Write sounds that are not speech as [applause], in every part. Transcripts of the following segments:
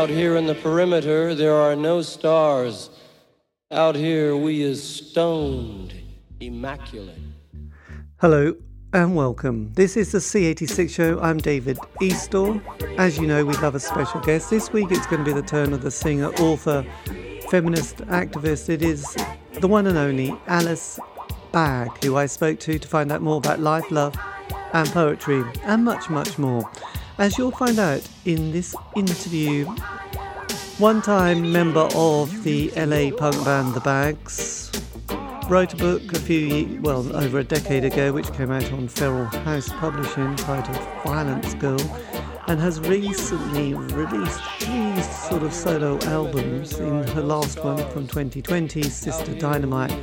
Out here in the perimeter, there are no stars. Out here, we is stoned, immaculate. Hello and welcome. This is the C86 show. I'm David Eastaugh. As you know, we have a special guest. This week it's going to be the turn of the singer, author, feminist activist. It is the one and only Alice Bag, who I spoke to to find out more about life, love, and poetry, and much, much more. As you'll find out in this interview, one time member of the LA punk band The Bags, wrote a book a few, well, over a decade ago, which came out on Feral House Publishing titled Violence Girl, and has recently released three sort of solo albums. In her last one from 2020, Sister Dynamite,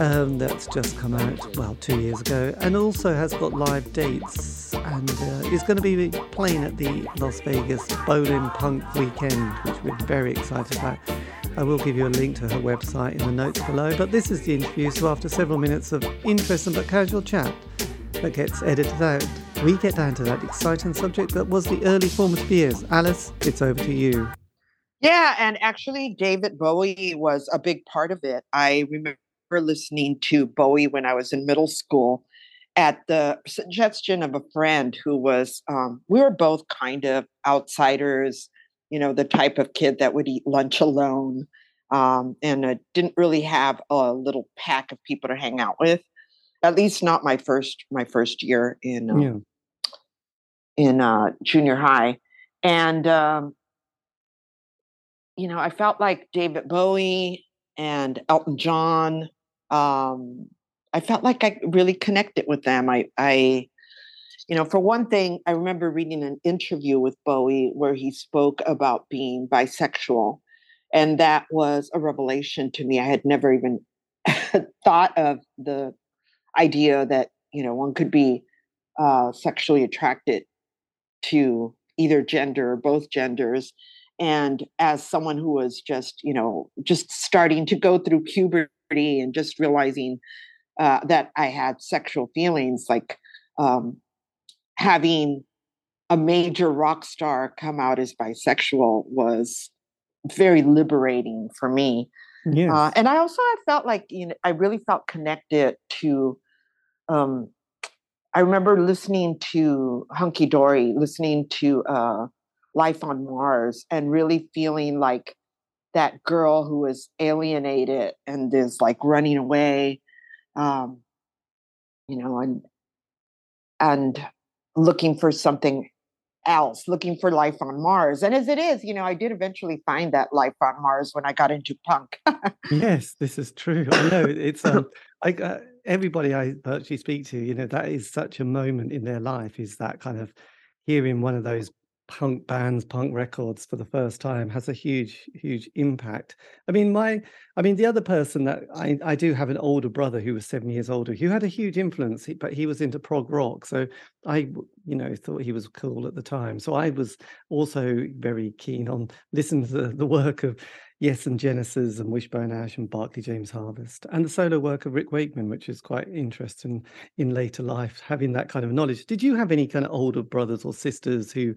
um, that's just come out, well, two years ago, and also has got live dates and uh, is going to be playing at the Las Vegas Bowling Punk Weekend, which we're very excited about. I will give you a link to her website in the notes below, but this is the interview, so after several minutes of interesting but casual chat that gets edited out, we get down to that exciting subject that was the early formative years. Alice, it's over to you. Yeah, and actually, David Bowie was a big part of it. I remember listening to Bowie when I was in middle school at the suggestion of a friend who was, um, we were both kind of outsiders, you know, the type of kid that would eat lunch alone um, and uh, didn't really have a little pack of people to hang out with. At least not my first my first year in um, yeah. in uh, junior high, and um, you know, I felt like David Bowie and Elton John um, I felt like I really connected with them. I, I, you know, for one thing, I remember reading an interview with Bowie where he spoke about being bisexual. And that was a revelation to me. I had never even [laughs] thought of the idea that, you know, one could be uh, sexually attracted to either gender or both genders. And as someone who was just, you know, just starting to go through puberty and just realizing uh, that I had sexual feelings, like um, having a major rock star come out as bisexual was very liberating for me. Yeah. Uh, and I also I felt like you know I really felt connected to. Um, I remember listening to Hunky Dory, listening to uh, Life on Mars, and really feeling like that girl who is alienated and is like running away um you know and and looking for something else looking for life on mars. And as it is you know i did eventually find that life on mars when i got into punk. Yes this is true. I know it's [laughs] um i uh, everybody i virtually speak to you know that is such a moment in their life is that kind of hearing one of those punk bands, punk records for the first time has a huge, huge impact. I mean, my, I mean, the other person that I, I do have an older brother who was seven years older, who had a huge influence, but he was into prog rock. So I, you know, thought he was cool at the time. So I was also very keen on listening to the, the work of Yes and Genesis and Wishbone Ash and Barclay James Harvest and the solo work of Rick Wakeman, which is quite interesting in later life, having that kind of knowledge. Did you have any kind of older brothers or sisters who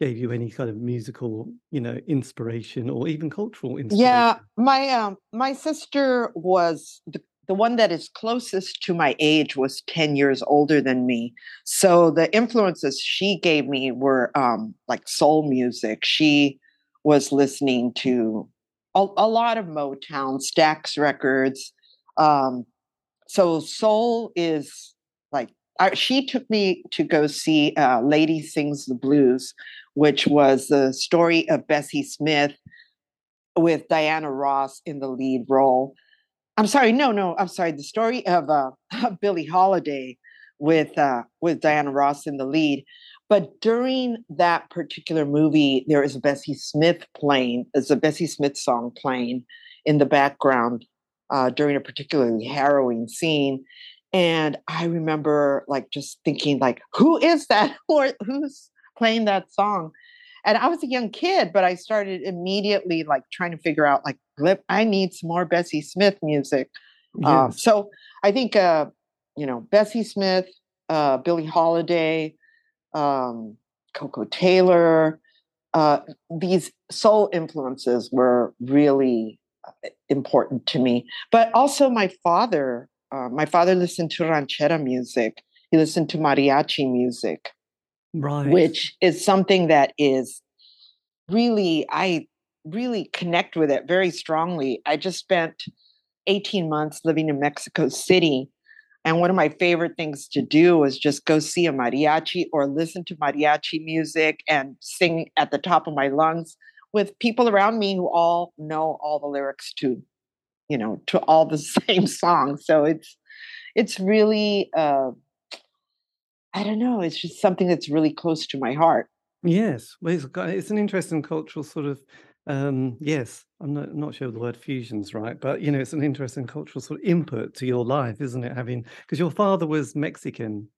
gave you any kind of musical, you know, inspiration or even cultural inspiration? Yeah, my um my sister was the, the one that is closest to my age was 10 years older than me. So the influences she gave me were um like soul music. She was listening to a, a lot of Motown, Stax records. Um so soul is like I, she took me to go see uh, Lady Sings the Blues, which was the story of Bessie Smith with Diana Ross in the lead role. I'm sorry, no, no, I'm sorry. The story of uh, [laughs] Billie Holiday with uh, with Diana Ross in the lead. But during that particular movie, there is a Bessie Smith playing. There's a Bessie Smith song playing in the background uh, during a particularly harrowing scene. And I remember like just thinking like, who is that? [laughs] Or who's playing that song. And I was a young kid, but I started immediately like trying to figure out like, I need some more Bessie Smith music. Um, yes. so I think, uh, you know, Bessie Smith, uh, Billie Holiday, um, Koko Taylor, uh, these soul influences were really uh, important to me. But also, my father, uh, my father listened to ranchera music. He listened to mariachi music, right? Which is something that is really I really connect with it very strongly. I just spent 18 months living in Mexico City and one of my favorite things to do was just go see a mariachi or listen to mariachi music and sing at the top of my lungs with people around me who all know all the lyrics to, you know, to all the [laughs] same songs. So it's it's really uh, I don't know, it's just something that's really close to my heart. Yes, well, it's, it's an interesting cultural sort of um, yes, I'm not, not sure the word fusion's right, but you know, it's an interesting cultural sort of input to your life, isn't it? Having because your father was Mexican.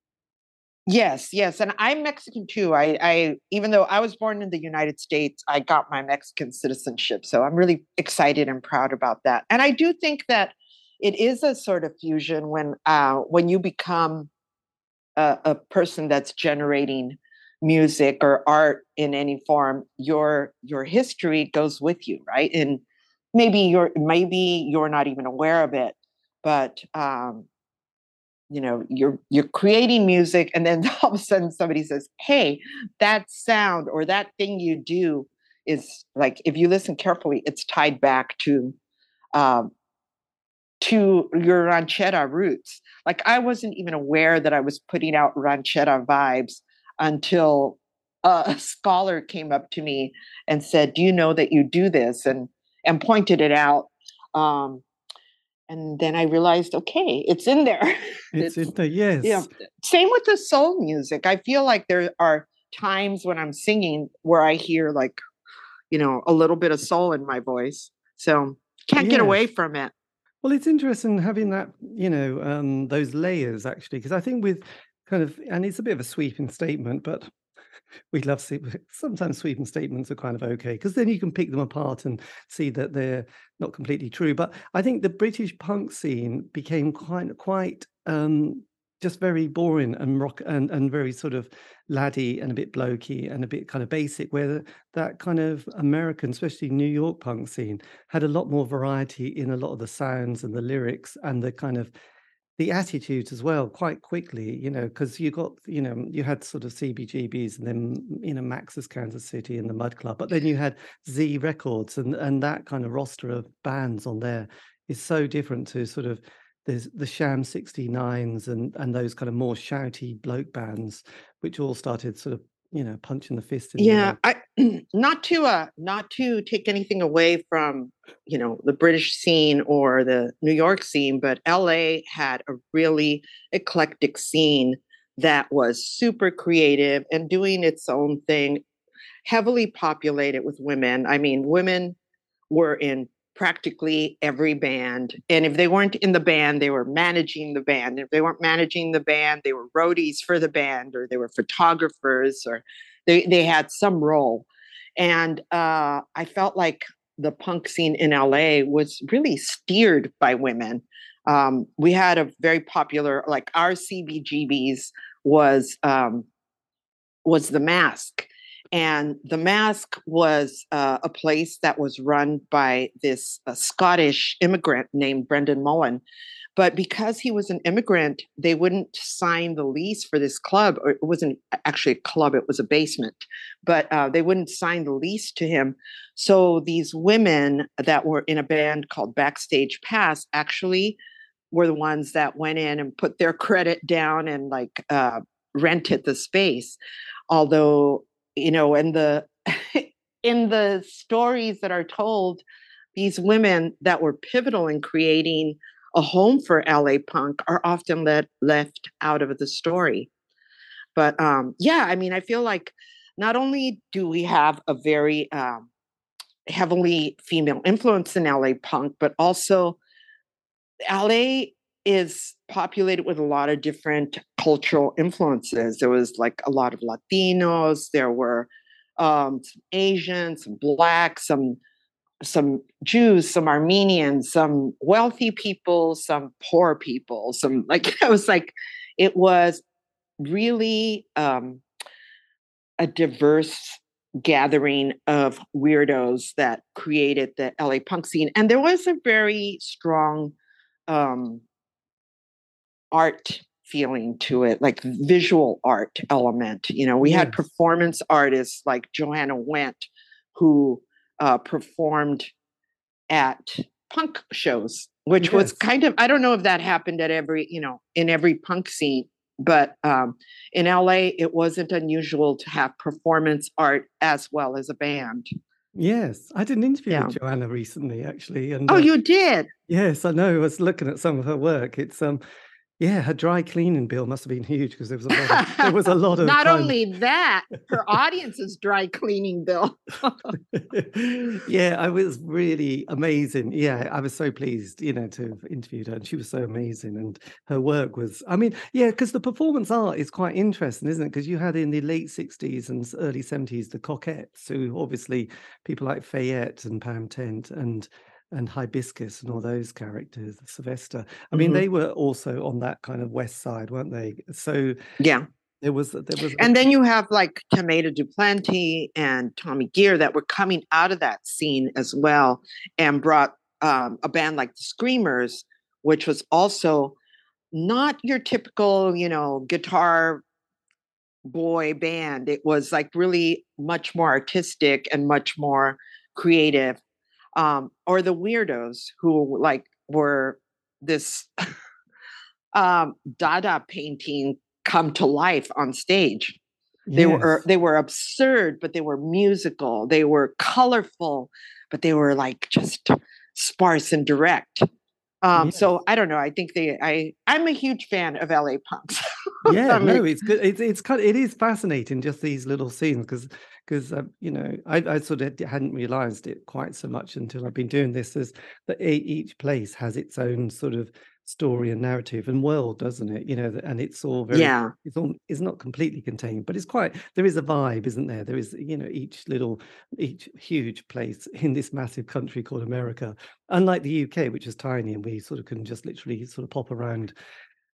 Yes, yes, and I'm Mexican too. I, I even though I was born in the United States, I got my Mexican citizenship, so I'm really excited and proud about that. And I do think that it is a sort of fusion when uh, when you become a, a person that's generating music or art in any form your your history goes with you right? And maybe you're maybe you're not even aware of it but um you know you're you're creating music and then [laughs] all of a sudden somebody says hey that sound or that thing you do is like if you listen carefully it's tied back to um to your ranchera roots. Like i wasn't even aware that i was putting out ranchera vibes until a [laughs] scholar came up to me and said, "Do you know that you do this?" and and pointed it out. Um, and then I realized, okay, it's in there. [laughs] It's, it's in there, yes. Yeah. Same with the soul music. I feel like there are times when I'm singing where I hear like, you know, a little bit of soul in my voice. So can't get away from it. Well, it's interesting having that, you know, um, those layers actually, because I think with kind of, and it's a bit of a sweeping statement, but we love see, sometimes sweeping statements are kind of okay because then you can pick them apart and see that they're not completely true. But I think the British punk scene became quite quite um, just very boring and rock and, and very sort of laddie and a bit blokey and a bit kind of basic where that kind of american especially new york punk scene had a lot more variety in a lot of the sounds and the lyrics and the kind of the attitudes as well quite quickly you know because you got you know you had sort of cbgbs and then mm, you know max's kansas city and the mud club but then you had ZE records and and that kind of roster of bands on there is so different to sort of there's the sham 69s and and those kind of more shouty bloke bands which all started sort of you know punching the fist in yeah i [clears throat] not to uh not to take anything away from you know the british scene or the new york scene but la had a really eclectic scene that was super creative and doing its own thing heavily populated with women. I mean women were in practically every band. And if they weren't in the band, they were managing the band. If they weren't managing the band, they were roadies for the band or they were photographers or they, they had some role. And uh, I felt like the punk scene in LA was really steered by women. Um, we had a very popular, like our CBGBs was um, was the Masque and the Masque was uh, a place that was run by this uh, Scottish immigrant named Brendan Mullen. But because he was an immigrant, they wouldn't sign the lease for this club, or it wasn't actually a club, it was a basement, but uh, they wouldn't sign the lease to him. So these women that were in a band called Backstage Pass actually were the ones that went in and put their [laughs] credit down and like uh, rented the space. Although you know and the [laughs] in the stories that are told these women that were pivotal in creating a home for LA punk are often let, left out of the story. But um, yeah, I mean, I feel like not only do we have a very um, heavily female influence in LA punk, but also LA is populated with a lot of different cultural influences. There was like a lot of Latinos, there were um, some Asians, some blacks, some some Jews, some Armenians, some wealthy people, some poor people, some [laughs] like it was like it was really um, a diverse gathering of weirdos that created the LA punk scene. And there was a very strong um, art feeling to it, like visual art element. You know, we yes. had performance artists like Johanna Went, who uh, performed at punk shows, which yes. was kind of I don't know if that happened at every you know in every punk scene, but um, in LA it wasn't unusual to have performance art as well as a band. Yes, I did an interview yeah. with Johanna recently, actually. And oh, uh, you did? Yes, I know. I was looking at some of her work. It's um, yeah, her dry cleaning bill must have been huge because there was a lot. Of, there was a [laughs] lot of. Not time. only that, her [laughs] audience's dry cleaning bill. [laughs] yeah, I was really amazing. Yeah, I was so pleased, you know, to have interviewed her, and she was so amazing, and her work was. I mean, yeah, because the performance art is quite interesting, isn't it? Because you had in the late '60s and early '70s the Cockettes, who obviously people like Fayette and Pam Tent and and Hibiscus and all those characters, Sylvester. I mean, mm-hmm. they were also on that kind of west side, weren't they? So yeah, there was there was, and then you have like Tomata du Plenty and Tommy Gear that were coming out of that scene as well, and brought um, a band like the Screamers, which was also not your typical, you know, guitar boy band. It was like really much more artistic and much more creative um, or the weirdos who like were this [laughs] um, Dada painting come to life on stage. They yes. were they were absurd, but they were musical. They were colorful, but they were like just sparse and direct. Um, yes. So I don't know. I think they. I I'm a huge fan of LA punks. [laughs] [laughs] yeah, no, it's good. It's it's kind. Of, it is fascinating just these little scenes because because uh, you know I, I sort of hadn't realized it quite so much until I've been doing this. Is that each place has its own sort of story and narrative and world, doesn't it? You know, and it's all very yeah. It's all it's not completely contained, but it's quite. There is a vibe, isn't there? There is you know each little each huge place [laughs] in this massive country called America, unlike the UK, which is tiny and we sort of can just literally sort of pop around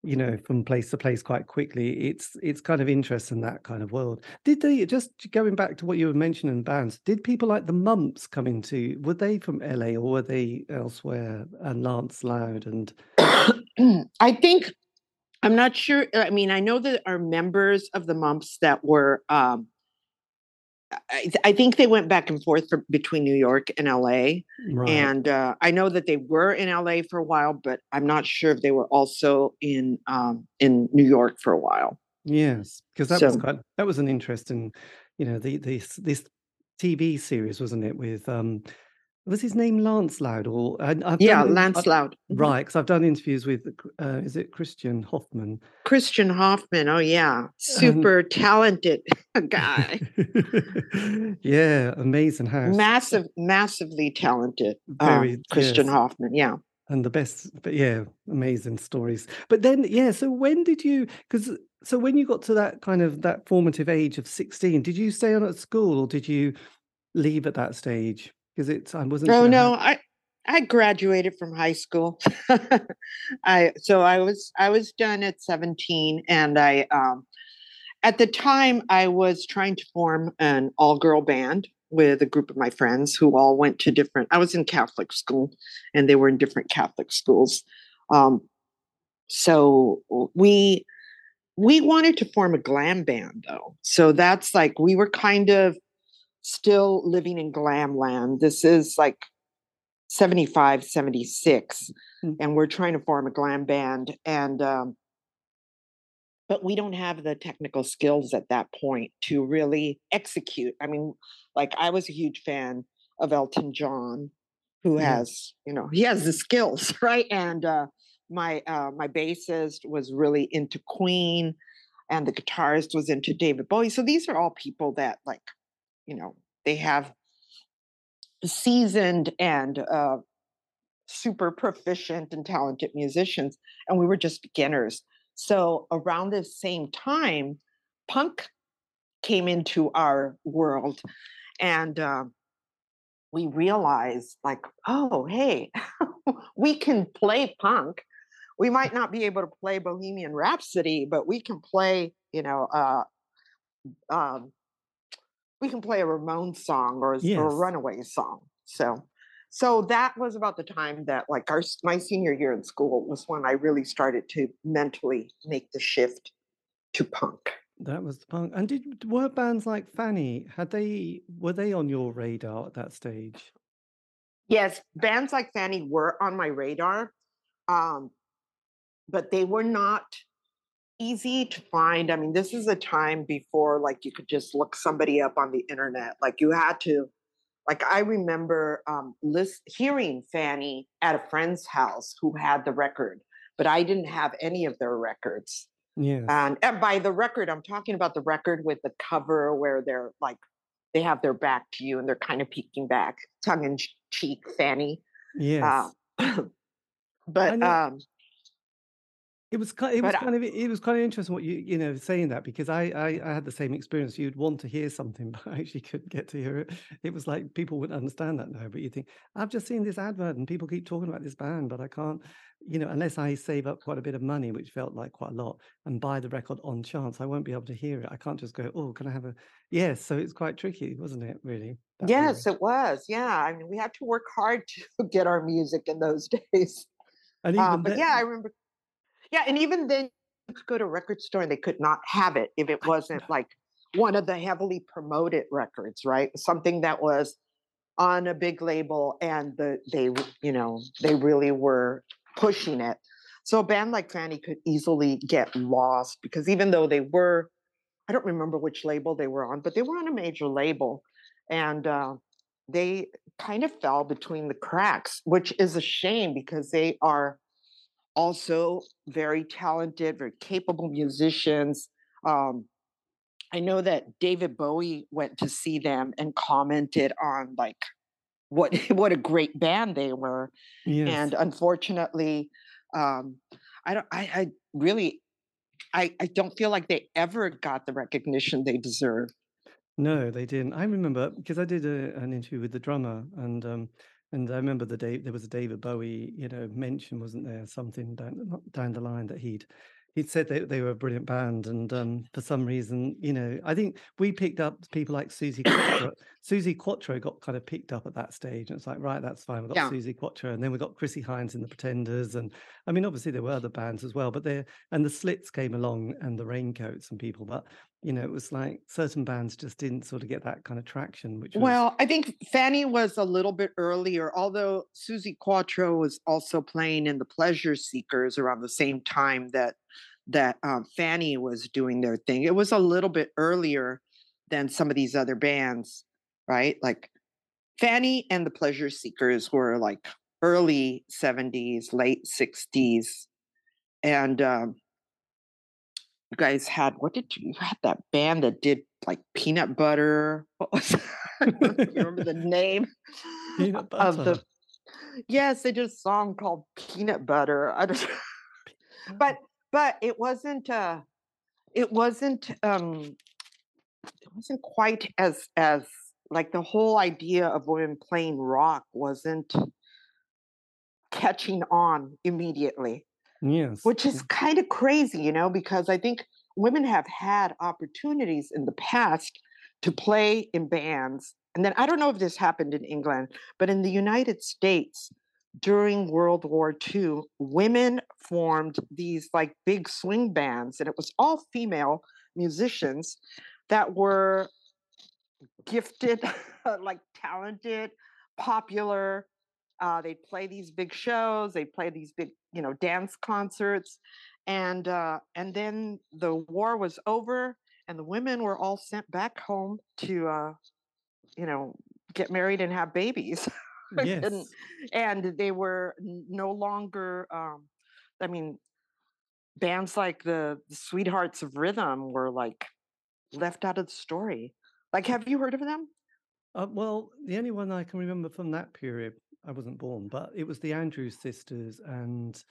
you know from place to place quite quickly it's it's kind of interesting that kind of world. Did they just going back to what you were mentioning bands did people like the mumps come into were they from la or were they elsewhere and lance loud and [coughs] i think i'm not sure i mean i know that are members of the mumps that were um I, I, think they went back and forth for, between New York and LA. Right. And uh, I know that they were in LA for a while, but I'm not sure if they were also in um, in New York for a while. Yes, because that so, was quite that was an interesting, you know, the this this TV series wasn't it with um was his name Lance Loud or I've yeah Lance Loud mm-hmm. right because I've done interviews with uh, is it Kristian Hoffman? Kristian Hoffman oh yeah super um, talented [laughs] guy. [laughs] Yeah amazing house. Massive massively talented very um, Kristian yes. Hoffman yeah. And the best but yeah amazing stories. But then yeah so when did you because so when you got to that kind of that formative age of 16 did you stay on at school or did you leave at that stage because it's I wasn't. Oh no, have... I I graduated from high school. [laughs] I so I was I was done at seventeen, and I um, at the time I was trying to form an all girl band with a group of my friends who all went to different. I was in Catholic school, and they were in different Catholic schools. Um, so we we wanted to form a glam band though. So that's like we were kind of still living in glam land. This is like 75, 76, mm-hmm. and we're trying to form a glam band. And, um, but we don't have the technical skills at that point to really execute. I mean, like I was a huge fan of Elton John, who mm-hmm. has, you know, he has the skills, [laughs] right? And uh, my uh, my bassist was really into Queen, and the guitarist was into David Bowie. So these are all people that like you know they have seasoned and uh, super proficient and talented musicians and we were just beginners. So around the same time punk came into our world and uh, we realized like oh hey [laughs] we can play punk. We might not be able to play bohemian rhapsody but we can play you know uh, um, we can play a Ramon song or, Yes. or a Runaway song. So, so that was about the time that like our my senior year in school was when I really started to mentally make the shift to punk. That was the punk. And did were bands like Fanny had they were they on your radar at that stage? Yes, bands like Fanny were on my radar, um, but they were not easy to find. I mean, this is a time before like you could just look somebody up on the internet. Like you had to, like I remember um, list, hearing Fanny at a friend's house who had the record, but I didn't have any of their records. Yeah. And, and by the record, I'm talking about the record with the cover where they're like, they have their back to you and they're kind of peeking back, tongue in cheek, Fanny. Yeah. Uh, [coughs] but know- um, It was kind. It was But I- of. It was kind of interesting what you you know saying that because I, I I had the same experience. You'd want to hear something, [laughs] but I actually couldn't get to hear it. It was like people wouldn't understand that now. But you think I've just seen this advert and people keep talking about this band, but I can't. You know, unless I save up quite a bit of money, which felt like quite a lot, and buy the record on chance, I won't be able to hear it. I can't just go, oh, can I have a? Yes. So it's quite tricky, wasn't it? Really. yes, it was. Yeah, I mean, we had to work hard [laughs] to get our music in those [laughs] days. And even Um, but then- yeah, I remember. Yeah, and even then, you could go to a record store and they could not have it if it wasn't like one of the heavily promoted records, right? Something that was on a big label and the they you know they really were pushing it. So a band like Fanny could easily get lost because even though they were, I don't remember which label they were on, but they were on a major label, and uh, they kind of fell between the cracks, which is a shame because they are also very talented, very capable musicians. Um, I know that David Bowie went to see them and commented on like what [laughs] what a great band they were, yes. and unfortunately, um, I don't. I, I really, I, I don't feel like they ever got the recognition they deserve. No, they didn't. I remember because I did a, an interview with the drummer, and um, and I remember the day there was a David Bowie, you know, mention, wasn't there? Something down down the line that he'd he'd said they they were a brilliant band, and um, for some reason, you know, I think we picked up people like Suzi Quatro. [coughs] Suzi Quatro got kind of picked up at that stage, and it's like, right, that's fine. We've got Yeah. Suzi Quatro, and then we got Chrissie Hynde in the Pretenders, and I mean, obviously there were other bands as well, but there and the Slits came along, and the Raincoats and people, but you know, it was like certain bands just didn't sort of get that kind of traction, which was Well, I think Fanny was a little bit earlier, although Suzi Quatro was also playing in the Pleasure Seekers around the same time that that um, Fanny was doing their thing. It was a little bit earlier than some of these other bands, right? Like Fanny and the Pleasure Seekers were like early 70s, late 60s. And um, you guys had what did you, you had that band that did like peanut butter? What was I don't know if you remember the name [laughs] Peanut of the Yes, they did a song called Peanut Butter. I don't [laughs] but but it wasn't uh it wasn't um it wasn't quite as as like the whole idea of women playing rock wasn't catching on immediately yes, which is kind of crazy, you know, because I think women have had opportunities in the past to play in bands. And then I don't know if this happened in England, but in the United States during World War II, women formed these like big swing bands, and it was all female musicians that were gifted, [laughs] like talented, popular. Uh, they'd play these big shows. they'd play these big, you know, dance concerts, and uh, and then the war was over, and the women were all sent back home to, uh, you know, get married and have babies. [laughs] [laughs] yes, and, and they were no longer. Um, I mean, bands like the, the Sweethearts of Rhythm were like left out of the story. Like, have you heard of them? Uh, well, the only one I can remember from that period, I wasn't born, but it was the Andrews sisters, and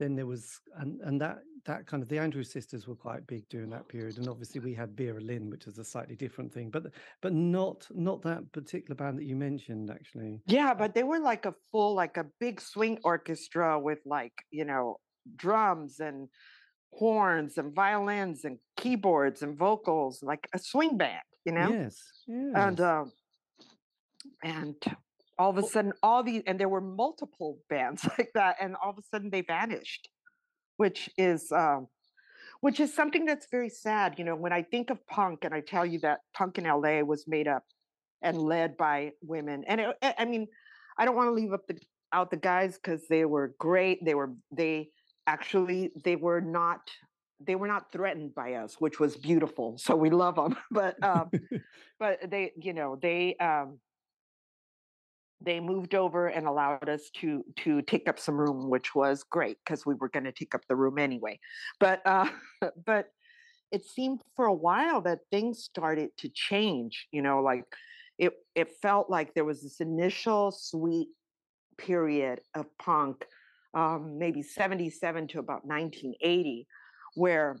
then there was, and and that that kind of the Andrews sisters were quite big during that period, and obviously we had Vera Lynn, which is a slightly different thing, but but not not that particular band that you mentioned actually. Yeah, but they were like a full, like a big swing orchestra with like, you know, drums and horns and violins and keyboards and vocals, like a swing band, you know? Yes. yes. And um, and all of a sudden, all these and there were multiple bands [laughs] like that, and all of a sudden they vanished, which is um, which is something that's very sad. You know, when I think of punk, and I tell you that punk in LA was made up and led by women, and it, I mean, I don't want to leave up the out the guys because they were great. They were they actually they were not they were not threatened by us, which was beautiful. So we love them, [laughs] but um, [laughs] but they you know they um, they moved over and allowed us to to take up some room, which was great because we were going to take up the room anyway. But uh, [laughs] but it seemed for a while that things started to change. You know, like it it felt like there was this initial sweet period of punk, um, maybe 77 to about 1980, where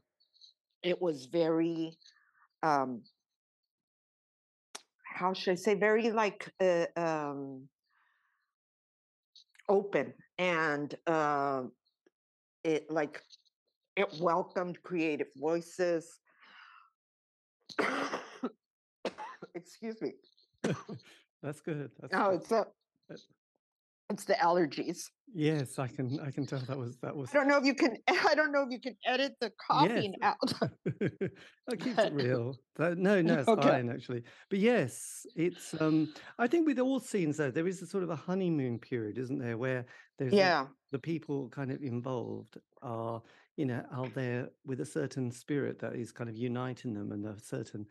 it was very, um, how should I say, very like uh, um, open and uh, it like it welcomed creative voices. [coughs] Excuse me. [coughs] That's good. That's no, good. it's a it's the allergies. Yes, I can. I can tell that was that was. I don't know if you can. [laughs] I don't know if you can edit the coughing Yes. [laughs] out. that [laughs] keeps it real. That- no, no, it's Okay. fine actually. But yes, it's. Um, I think with all scenes though, there is a sort of a honeymoon period, isn't there, where there's a- yeah, the people kind of involved are, you know, are there with a certain spirit that is kind of uniting them and a certain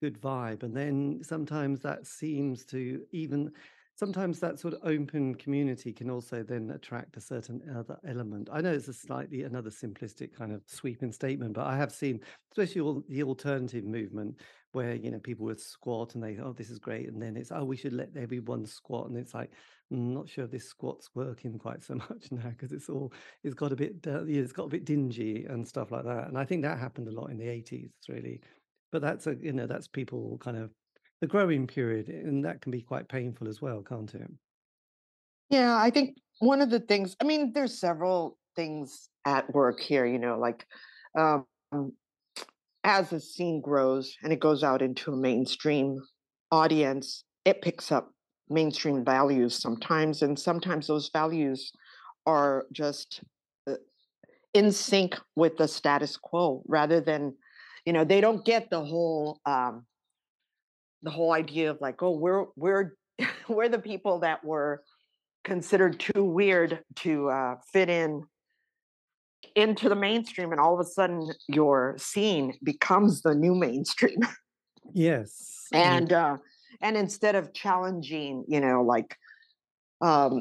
good vibe. And then sometimes that seems to even sometimes that sort of open community can also then attract a certain other element. I know it's a slightly another simplistic kind of sweeping statement, but I have seen, especially all the alternative movement, where you know people would squat and they oh this is great, and then it's oh we should let everyone squat, and it's like "Mm, not sure if this squat's working quite so [laughs] much now because it's all it's got a bit yeah, it's got a bit dingy and stuff like that, and I think that happened a lot in the eighties really. But that's a you know that's people kind of the growing period, and that can be quite painful as well, can't it? yeah. I think one of the things. I mean, there's several things at work here. You know, like um, as the scene grows and it goes out into a mainstream audience, it picks up mainstream values sometimes, and sometimes those values are just uh, in sync with the status quo rather than you know they don't get the whole um the whole idea of like oh we're we're [laughs] we're the people that were considered too weird to uh, fit in into the mainstream and all of a sudden your scene becomes the new mainstream. [laughs] Yes, and uh and instead of challenging you know like um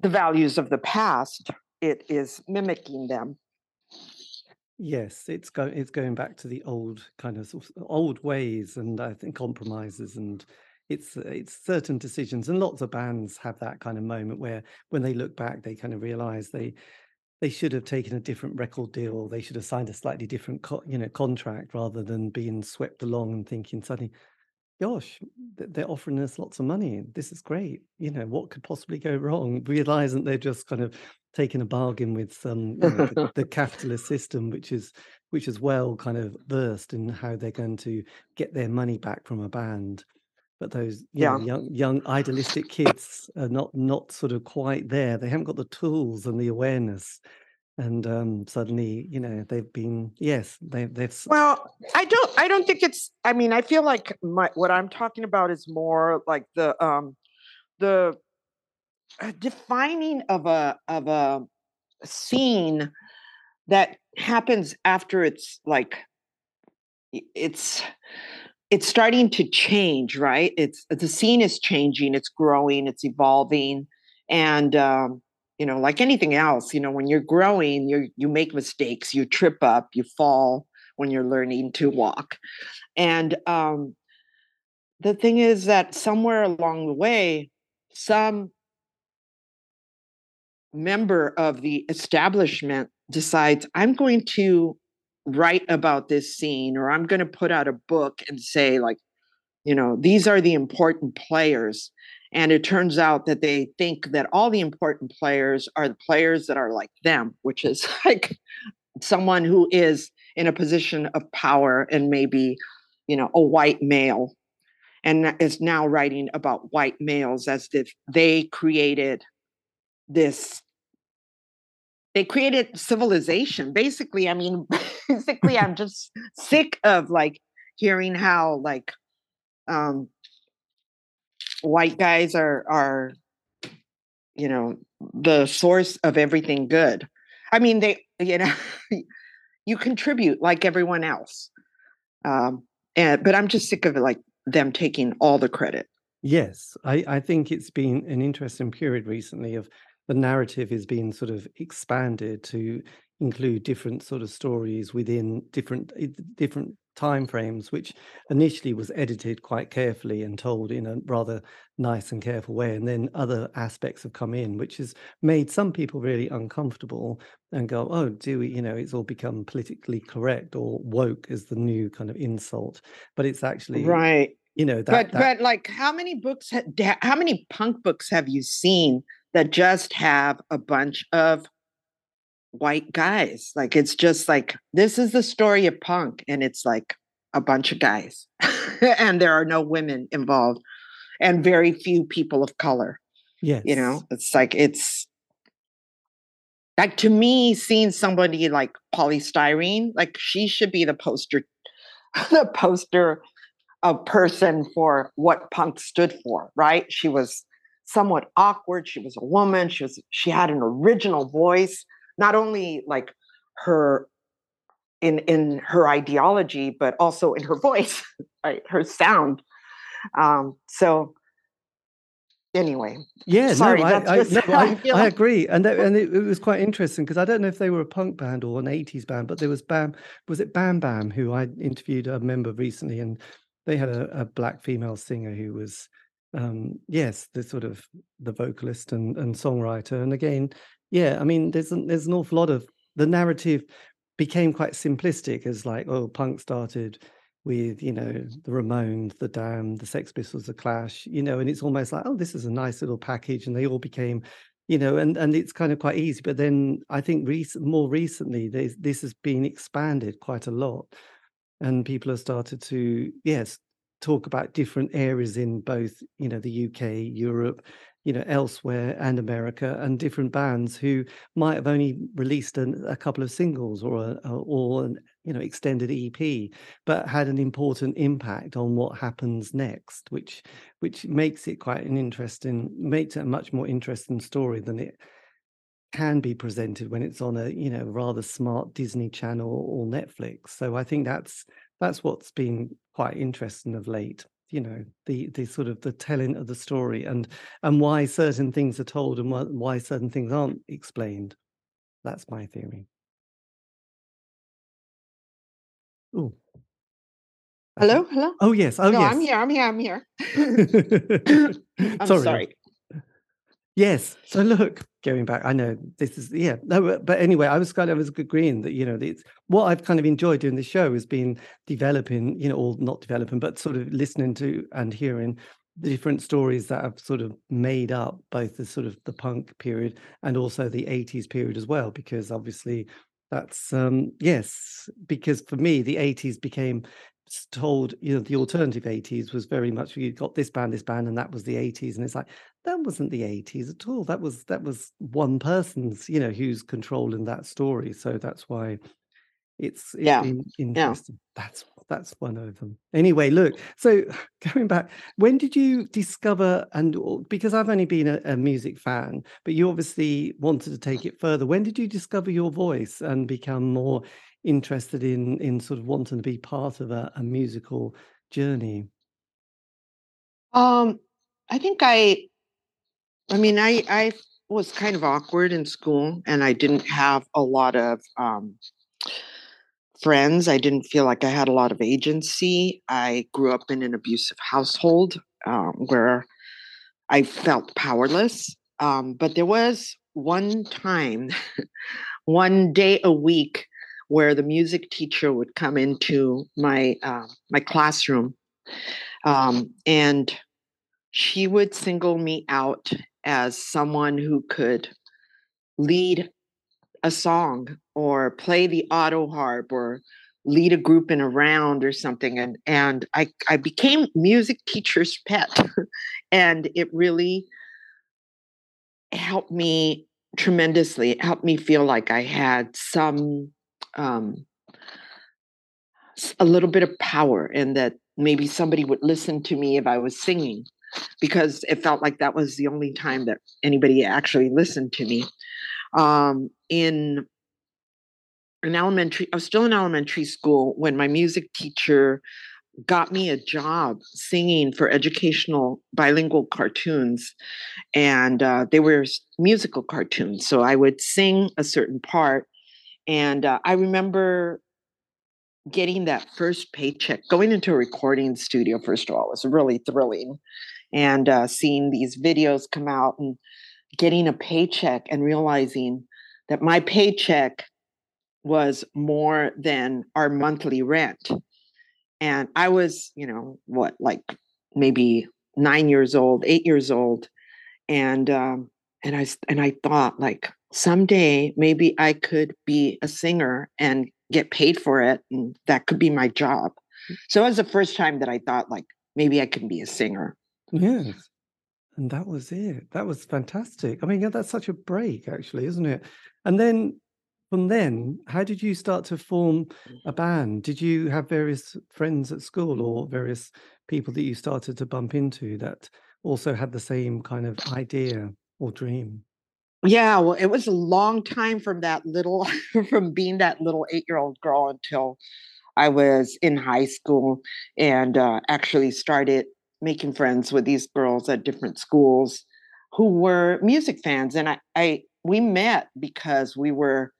the values of the past it is mimicking them Yes, it's go it's going back to the old kind of sort of old ways and I think compromises and it's it's certain decisions and lots of bands have that kind of moment where when they look back they kind of realize they they should have taken a different record deal they should have signed a slightly different co- you know contract rather than being swept along and thinking suddenly gosh they're offering us lots of money this is great you know what could possibly go wrong? Realize that they're just kind of taking a bargain with some you know, the, the [laughs] capitalist system which is which is well kind of versed in how they're going to get their money back from a band. But those you know, young young idealistic kids are not not sort of quite there. They haven't got the tools and the awareness and um suddenly you know they've been yes they, they've Well, I don't I don't think it's I mean, I feel like my what I'm talking about is more like the um the defining of a of a scene that happens after it's like it's it's starting to change, right? It's the scene is changing, it's growing, it's evolving and um you know, like anything else, you know, when you're growing, you you make mistakes, you trip up, you fall when you're learning to walk. And um, the thing is that somewhere along the way, some member of the establishment decides, I'm going to write about this scene, or I'm going to put out a book and say, like, you know, these are the important players. And it turns out that they think that all the important players are the players that are like them, which is [laughs] like someone who is in a position of power and maybe you know, a white male and is now writing about white males as if they created this they created civilization basically. I mean [laughs] basically i'm just sick of like hearing how like um white guys are are you know the source of everything good. I mean they [laughs] you know you contribute like everyone else um and but i'm just sick of like them taking all the credit. Yes i i think it's been an interesting period recently of the narrative is being sort of expanded to include different sort of stories within different eh, different time frames which initially was edited quite carefully and told in a rather nice and careful way and then other aspects have come in which has made some people really uncomfortable and go oh do we you know it's all become politically correct or woke as the new kind of insult but it's actually right. you know that, but that but like how many books ha- how many punk books have you seen that just have a bunch of white guys. Like it's just like this is the story of punk, and it's like a bunch of guys, [laughs] and there are no women involved, and very few people of color. Yeah, You know, it's like it's like to me, seeing somebody like Poly Styrene, like she should be the poster, [laughs] the poster of person for what punk stood for, right? She was somewhat awkward. She was a woman. She was she had an original voice not only like her in in her ideology but also in her [laughs] voice right her sound um so anyway Yeah, Sorry, no, [laughs] I, I, no, I. I agree, and that, and it, it was quite interesting because I don't know if they were a punk band or an '80s band, but there was Bam, was it Bam Bam, who I interviewed a member recently, and they had a, a black female singer who was, um, yes, the sort of the vocalist and, and songwriter, and again, yeah, I mean, there's an, there's an awful lot of the narrative became quite simplistic as like, oh, punk started with you know the Ramones, the Damned, the Sex Pistols, the Clash, you know, and it's almost like, oh, this is a nice little package, and they all became, you know, and and it's kind of quite easy. But then I think recent, more recently, this has been expanded quite a lot, and people have started to yes talk about different areas in both you know the UK, Europe, you know elsewhere, and America, and different bands who might have only released an, a couple of singles or a, or an you know extended EP, but had an important impact on what happens next, which which makes it quite an interesting, makes it a much more interesting story than it can be presented when it's on a you know rather smart Disney Channel or Netflix. So I think that's that's what's been quite interesting of late. You know the the sort of the telling of the story and and why certain things are told and why, why certain things aren't explained. That's my theory. Oh, hello hello Oh yes. Oh no yes. i'm here i'm here i'm here [laughs] [coughs] i'm sorry. sorry Yes. So look, going back, I know this is yeah. No, but- anyway, I was kind of I was agreeing that you know it's what I've kind of enjoyed doing the show has been developing, you know, or not developing, but sort of listening to and hearing the different stories that have sort of made up both the sort of the punk period and also the 80s period as well because obviously that's um yes because for me the 80s became told you know the alternative 80s was very much you got this band this band and that was the 80s and it's like that wasn't the 80s at all. That was that was one person's you know who's controlling that story. So that's why it's it's Yeah, been interesting. That's that's one of them. Anyway look so [sighs] going back when did you discover and because i've only been a, a music fan but you obviously wanted to take it further. When did you discover your voice and become more interested in in sort of wanting to be part of a, a musical journey? Um i think i i mean i i was kind of awkward in school and i didn't have a lot of um friends. I didn't feel like i had a lot of agency. I grew up in an abusive household um, where i felt powerless um, but there was one time [laughs] one day a week where the music teacher would come into my uh, my classroom um, and she would single me out as someone who could lead a song or play the auto harp or lead a group in a round or something and and i i became music teacher's pet [laughs] and it really helped me tremendously. It helped me feel like i had some um a little bit of power and that maybe somebody would listen to me if i was singing because it felt like that was the only time that anybody actually listened to me um in in elementary, I was still in elementary school when my music teacher got me a job singing for educational bilingual cartoons. And uh, they were musical cartoons. So I would sing a certain part. And uh, I remember getting that first paycheck, going into a recording studio, first of all, was really thrilling. And uh, seeing these videos come out and getting a paycheck and realizing that my paycheck was more than our monthly rent. And I was, you know, what, like maybe nine years old, eight years old. And, um, and I, and I thought like someday maybe I could be a singer and get paid for it. And that could be my job. So it was the first time that I thought like maybe I can be a singer. Yes. And that was it. That was fantastic. I mean, yeah, that's such a break, actually, isn't it? And then from then, how did you start to form a band? Did you have various friends at school or various people that you started to bump into that also had the same kind of idea or dream? Yeah, well, it was a long time from that little, [laughs] from being that little eight year old girl until I was in high school and uh, actually started making friends with these girls at different schools who were music fans. And I, I we met because we were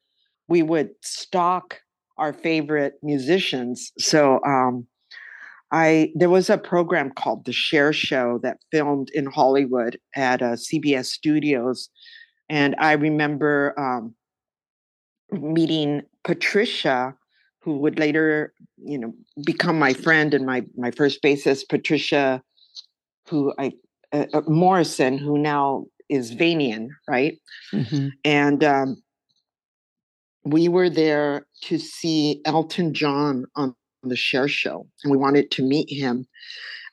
we would stalk our favorite musicians. So um, I there was a program called The Cher Show that filmed in Hollywood at uh, CBS Studios, and I remember um, meeting Patricia, who would later, you know, become my friend and my my first bassist, Patricia, who I uh, uh, Morrison, who now is Vanian, right? Mm-hmm. And um, we were there to see Elton John on the Cher Show, and we wanted to meet him.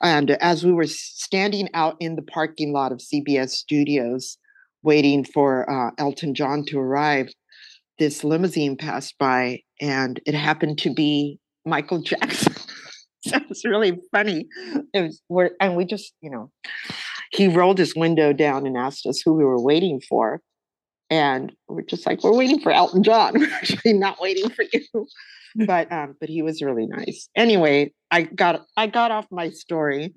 And as we were standing out in the parking lot of CBS Studios, waiting for uh, Elton John to arrive, this limousine passed by, and it happened to be Michael Jackson. [laughs] [laughs] so it was really funny. It was, we're, and we just, you know, he rolled his window down and asked us who we were waiting for and we're just like we're waiting for Elton John. [laughs] We're actually not waiting for you. [laughs] but um, but he was really nice. Anyway, I got I got off my story.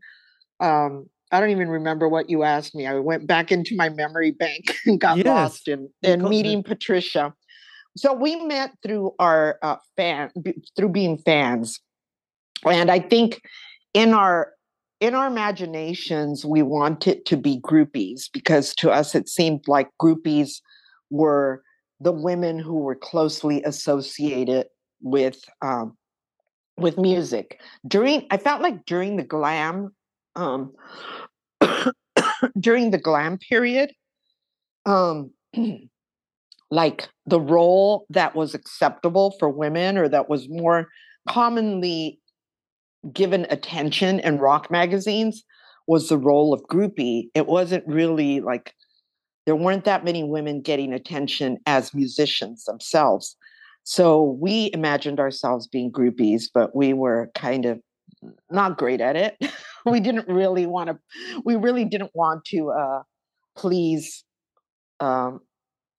Um, I don't even remember what you asked me. I went back into my memory bank and got yes. lost in, in meeting Patricia. So we met through our uh, fan through being fans, and I think in our in our imaginations we wanted to be groupies because to us it seemed like groupies were the women who were closely associated with um, with music. During i felt like during the glam um, [coughs] during the glam period um, [clears throat] like the role that was acceptable for women or that was more commonly given attention in rock magazines was the role of groupie it wasn't really like there weren't that many women getting attention as musicians themselves. So we imagined ourselves being groupies, but we were kind of not great at it. [laughs] we didn't really want to, we really didn't want to uh, please um,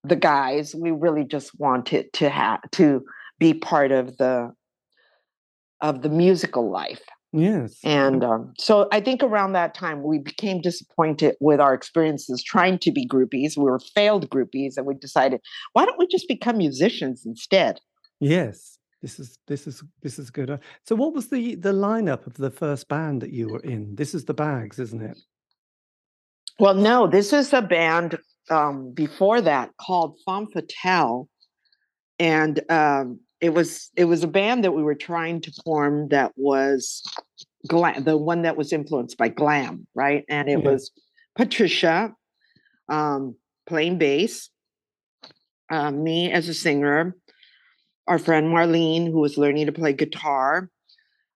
the guys. We really just wanted to have to be part of the of the musical life. Yes. And um, so I think around that time, we became disappointed with our experiences trying to be groupies. We were failed groupies, and we decided, why don't we just become musicians instead? Yes. This is this is this is good. Uh, so, what was the the lineup of the first band that you were in? This is the Bags, isn't it? Well, no, this is a band um, before that called Femme Fatale, and um, it was it was a band that we were trying to form that was glam, the one that was influenced by glam, right? And it was Patricia um, playing bass, uh, me as a singer, our friend Marlene, who was learning to play guitar.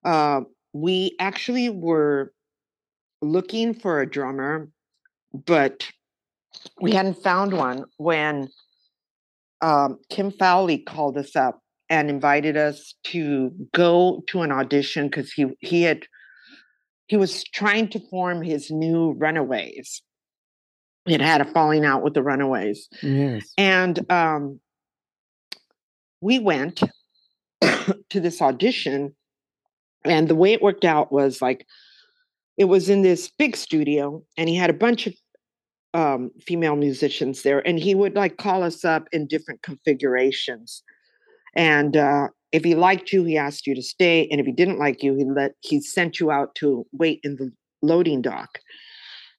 Uh, we actually were looking for a drummer, but we hadn't found one when um, Kim Fowley called us up and invited us to go to an audition because he he had he was trying to form his new Runaways. He had had a falling out with the Runaways. Yes. And um, we went [coughs] to this audition, and the way it worked out was like it was in this big studio, and he had a bunch of um, female musicians there, and he would like call us up in different configurations. And uh, if he liked you, he asked you to stay, and if he didn't like you, he let he sent you out to wait in the loading dock.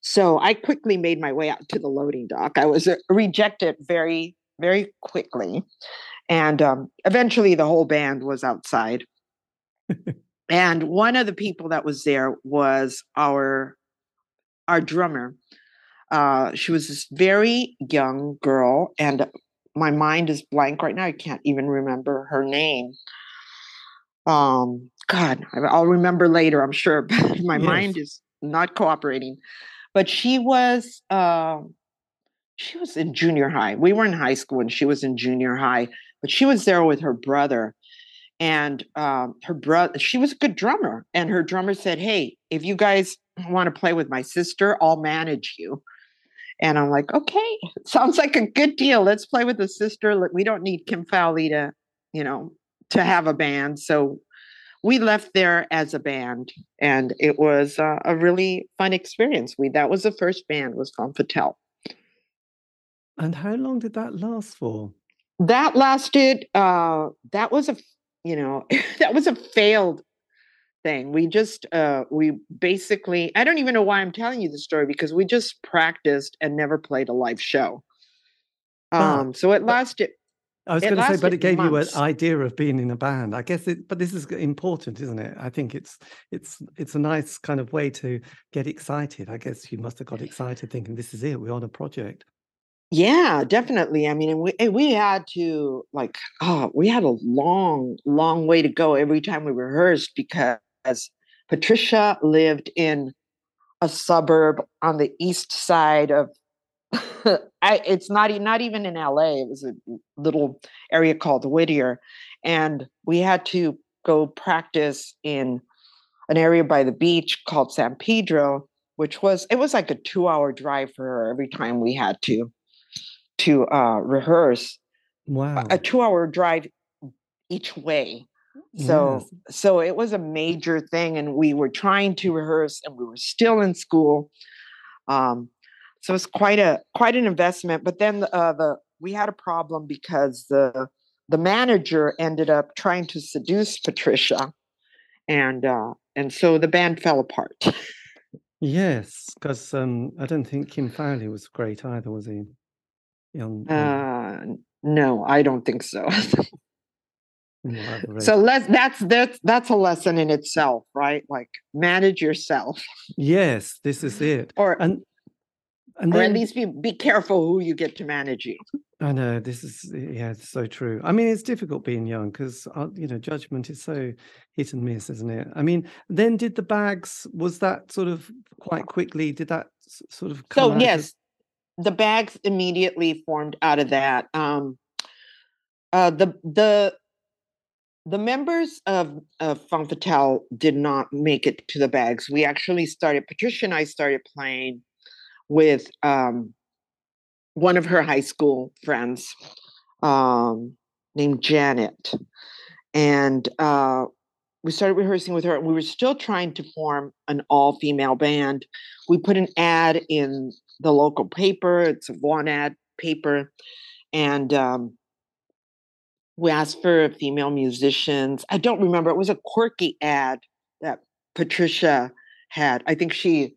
So I quickly made my way out to the loading dock. I was uh, rejected very, very quickly. And um, eventually the whole band was outside. and one of the people that was there was our our drummer. Uh, she was this very young girl, and my mind is blank right now. I can't even remember her name. Um, God, I'll remember later, I'm sure, [laughs] but my yes. mind is not cooperating. But she was uh, she was in junior high. We were in high school and she was in junior high, but she was there with her brother. And um, her brother, she was a good drummer. And her drummer said, Hey, if you guys want to play with my sister, I'll manage you. And I'm like, okay, [laughs] sounds like a good deal. Let's play with the sister. We don't need Kim Fowley to, you know, to have a band. So we left there as a band, and it was uh, a really fun experience. We that was the first band was Femme Fatale. And how long did that last for? That lasted. Uh, that was a you know [laughs] that was a failed thing. We just uh, we basically I don't even know why I'm telling you the story because we just practiced and never played a live show. Um, so it lasted I was going to say, but it gave months. you an idea of being in a band. I guess it, but this is important, isn't it? I think it's it's it's a nice kind of way to get excited. I guess you must have got excited thinking, "This is it. We're on a project." Yeah, definitely. I mean, we we had to like, oh, we had a long, long way to go every time we rehearsed because Patricia lived in a suburb on the east side of [laughs] I, it's not not even in LA. It was a little area called Whittier, and we had to go practice in an area by the beach called San Pedro, which was it was like a two hour drive for her every time we had to to uh, rehearse. Wow, a two hour drive each way. So yes. so it was a major thing, and we were trying to rehearse, and we were still in school. Um, so it's quite a quite an investment. But then uh, the we had a problem because the the manager ended up trying to seduce Patricia, and uh, and so the band fell apart. yes, because um, I don't think Kim Fowley was great either, was he? Young. Uh, no, I don't think so. [laughs] so let's that's that's that's a lesson in itself right like manage yourself yes this is it or and and or at least be be careful who you get to manage you. I know this is yeah, it's so true. I mean, it's difficult being young because uh, you know judgment is so hit and miss, isn't it? I mean, then did the bags was that sort of quite quickly? Did that sort of so yes, of... the bags immediately formed out of that. Um, uh, the the the members of, of Femme Fatale did not make it to the bags. We actually started. Patricia and I started playing with um, one of her high school friends um, named Janet. And uh, we started rehearsing with her, we were still trying to form an all female band. We put an ad in the local paper, it's a one ad paper, and um, we asked for female musicians. I don't remember, it was a quirky ad that Patricia had. I think she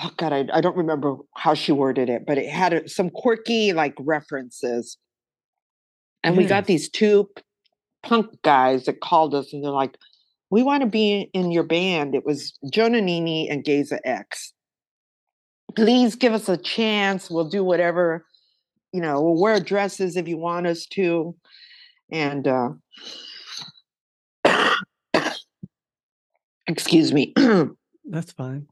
oh god I, I don't remember how she worded it but it had a, some quirky like references. And we got mm. these two punk guys that called us and they're like we want to be in your band. It was Joe Nanini and Geza X. Please give us a chance. We'll do whatever you know we'll wear dresses if you want us to and uh, excuse me. [clears throat] That's fine.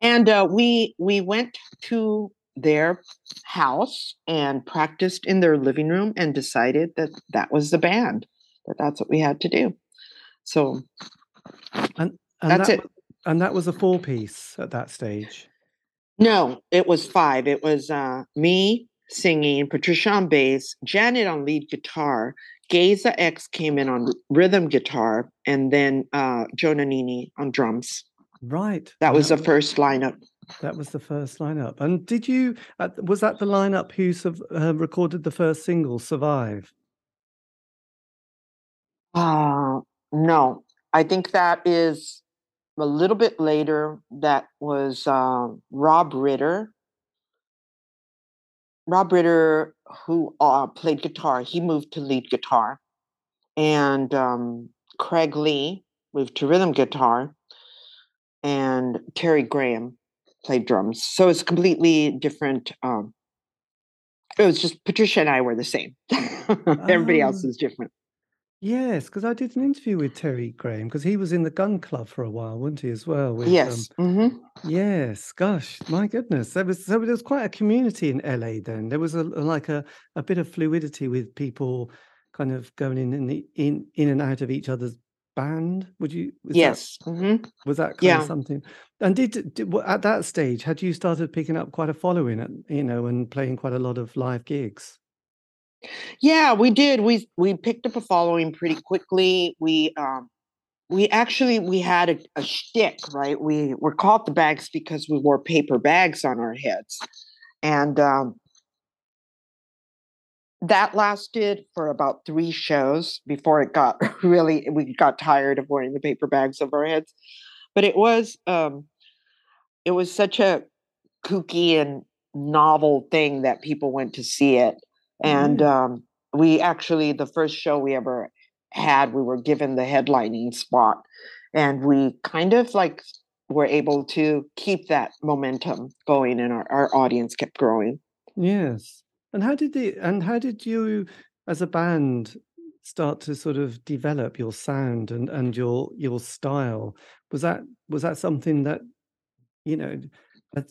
And uh, we we went to their house and practiced in their living room and decided that that was the band that that's what we had to do. So And that's that it. and that was a four piece at that stage. No, it was five. It was uh, me singing, Patricia on bass, Janet on lead guitar, Geza X came in on rhythm guitar, and then uh, Joe Nanini on drums. Right. That was the first lineup. that was the first lineup. And did you uh, was that the lineup who uh, recorded the first single, "Survive"? Uh, no, I think that is a little bit later. That was uh, Rob Ritter. Rob Ritter, who uh, played guitar, he moved to lead guitar. And um, Craig Lee moved to rhythm guitar. And Terry Graham played drums. So it's completely different. Um, it was just Patricia and I were the same. [laughs] Everybody else Oh. is different. Yes, because I did an interview with Terry Graham because he was in the Gun Club for a while, wasn't he, as well? With, Yes. Um, hmm yes. Gosh, my goodness, there was so there was quite a community in LA then. There was a like a, a bit of fluidity with people kind of going in in the, in in and out of each other's band. Would you? Was Yes. hmm was that kind Yeah. of something? And did, did at that stage had you started picking up quite a following, at, you know, and playing quite a lot of live gigs? Yeah, we did. We we picked up a following pretty quickly. We um we actually we had a, a shtick, right? We were called the bags because we wore paper bags on our heads. And um that lasted for about three shows before it got [laughs] really we got tired of wearing the paper bags over our heads. But it was um it was such a kooky and novel thing that people went to see it and um, we actually the first show we ever had we were given the headlining spot and we kind of like were able to keep that momentum going and our, our audience kept growing Yes. And how did the and how did you as a band start to sort of develop your sound and and your your style? Was that was that something that, you know,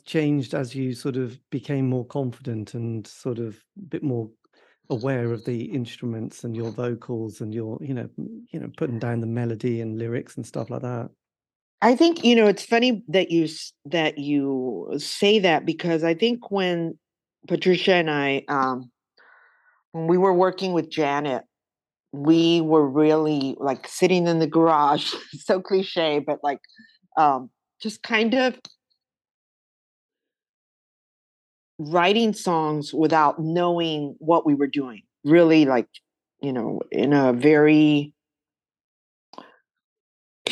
changed as you sort of became more confident and sort of a bit more aware of the instruments and your vocals and your, you know, you know, putting down the melody and lyrics and stuff like that? i think you know it's funny that you that you say that because i think when patricia and i um when we were working with janet we were really like sitting in the garage [laughs] so cliche but like um just kind of writing songs without knowing what we were doing really like you know in a very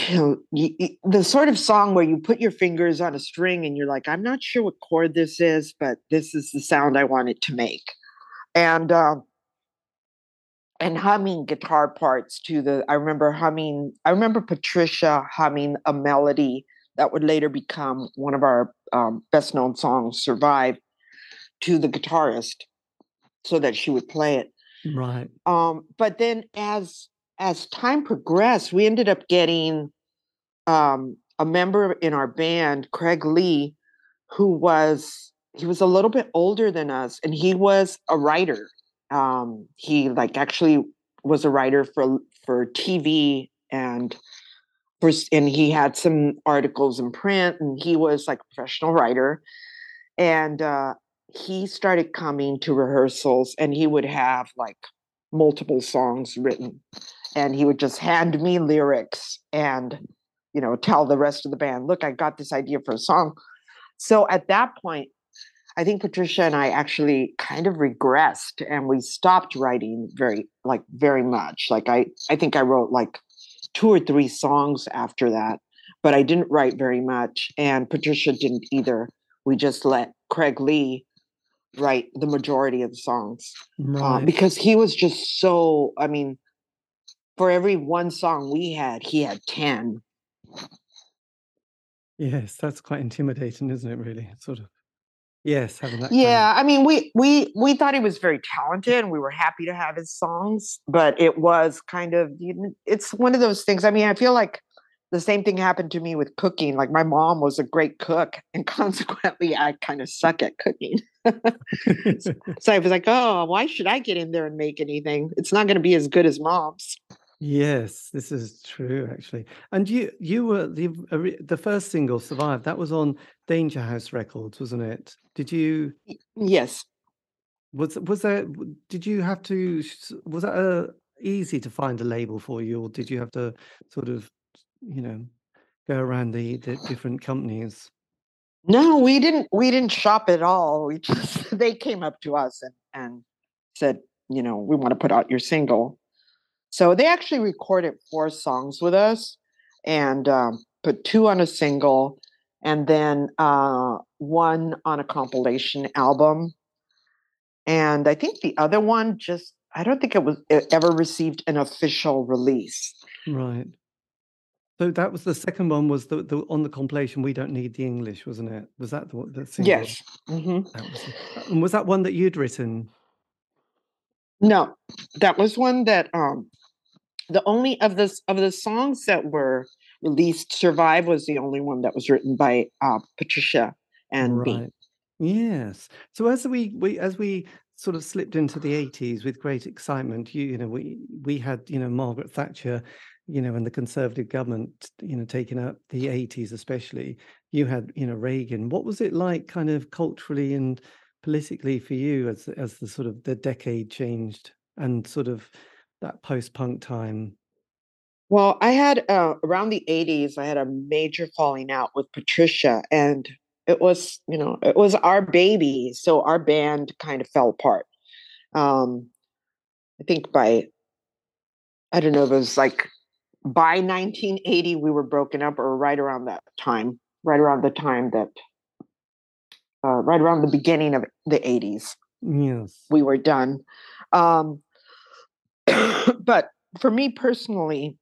you know, y- y- the sort of song where you put your fingers on a string and you're like i'm not sure what chord this is but this is the sound i want it to make. And um and humming guitar parts to the i remember humming i remember patricia humming a melody that would later become one of our um, best known songs survive to the guitarist so that she would play it. Right. um, but then as as time progressed we ended up getting um, a member in our band craig lee who was he was a little bit older than us and he was a writer. Um, he like actually was a writer for for tv and for, and he had some articles in print and he was like a professional writer. And uh, he started coming to rehearsals and he would have like multiple songs written and he would just hand me lyrics and you know tell the rest of the band look i got this idea for a song. So at that point i think patricia and i actually kind of regressed and we stopped writing very like very much. Like i i think i wrote like two or three songs after that but i didn't write very much and patricia didn't either. We just let craig lee write the majority of the songs uh, Right. because he was just so i mean for every one song we had he had 10 Yes, that's quite intimidating, isn't it, really? Sort of. Yes, having that. Yeah, I mean, we we we thought he was very talented, and we were happy to have his songs. But it was kind of it's one of those things. I mean, I feel like the same thing happened to me with cooking. Like my mom was a great cook, and [laughs] consequently, I kind of suck at cooking. [laughs] so I was like, oh, why should I get in there and make anything? It's not going to be as good as mom's. Yes, this is true actually. And you you were the the first single survived. That was on Danger House Records, wasn't it? Did you Yes. Was was there did you have to was that uh, easy to find a label for you or did you have to sort of you know go around the the different companies? No, we didn't we didn't shop at all. We [laughs] just they came up to us and and said, you know, we want to put out your single so they actually recorded four songs with us and um, put two on a single and then uh, one on a compilation album. And I think the other one just, I don't think it was it ever received an official release. Right. So that was the second one was the, the on the compilation we don't need the English, wasn't it? Was that the, the single? Yes. Mm-hmm. That was, and was that one that you'd written? No, that was one that um the only of this of the songs that were released, "Survive" was the only one that was written by uh, Patricia and right. me. Yes. So as we we as we sort of slipped into the 80s with great excitement, you you know we we had you know Margaret Thatcher, you know, and the Conservative government, you know, taking up the 80s especially. You had you know Reagan. What was it like, kind of culturally and politically for you as as the sort of the decade changed and sort of that post-punk time? Well, I had uh, around the 80s, I had a major falling out with Patricia, and it was, you know, it was our baby. So our band kind of fell apart. Um, I think by, I don't know, it was like by 1980, we were broken up, or right around that time, right around the time that, uh, right around the beginning of the 80s. Yes. We were done. Um, [coughs] but for me personally,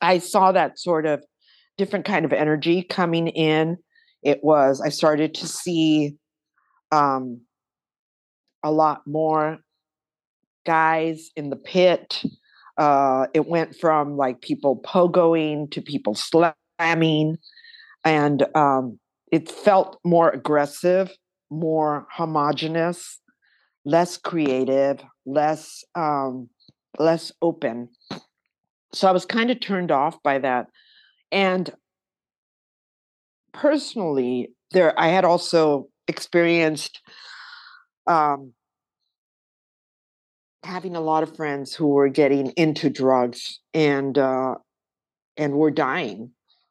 I saw that sort of different kind of energy coming in. It was, I started to see um, a lot more guys in the pit. Uh, it went from like people pogoing to people slamming, and um, it felt more aggressive, more homogenous, less creative, less um, less open. So I was kind of turned off by that. And personally, there I had also experienced um, having a lot of friends who were getting into drugs and uh, and were dying.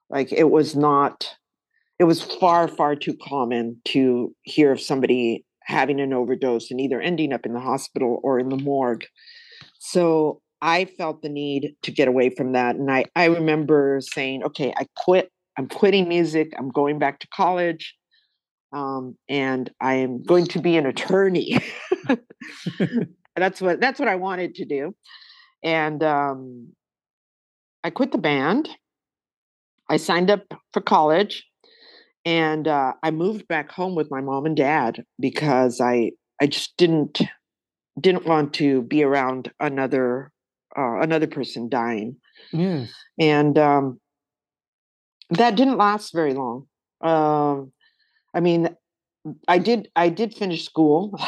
Like it was not. It was far far too common to hear of somebody having an overdose and either ending up in the hospital or in the morgue. So I felt the need to get away from that. And I, I remember saying, okay, I quit. I'm quitting music. I'm going back to college. Um, and I am going to be an attorney. [laughs] [laughs] that's what that's what I wanted to do. And um, I quit the band. I signed up for college, and uh, I moved back home with my mom and dad because I I just didn't didn't want to be around another uh, another person dying. Yes. And um, that didn't last very long. Um, I mean, I did I did finish school,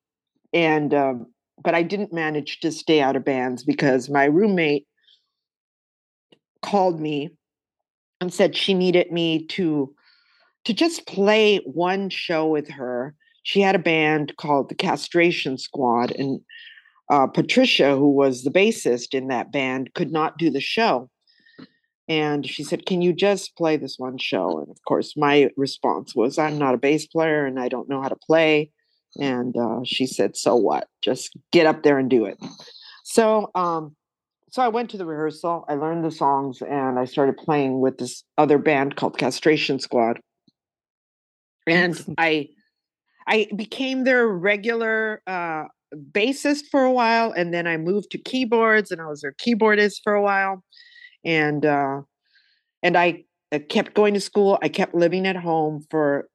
[laughs] and um, but I didn't manage to stay out of bands because my roommate called me and said she needed me to to just play one show with her she had a band called the Castration Squad, and uh, Patricia, who was the bassist in that band, could not do the show. And she said, Can you just play this one show? And of course, my response was, I'm not a bass player and I don't know how to play. And uh, she said, So what? Just get up there and do it. So, um, so I went to the rehearsal, I learned the songs, and I started playing with this other band called Castration Squad. And [laughs] I I became their regular uh, bassist for a while, and then I moved to keyboards, and I was their keyboardist for a while, and uh, and I, I kept going to school. I kept living at home for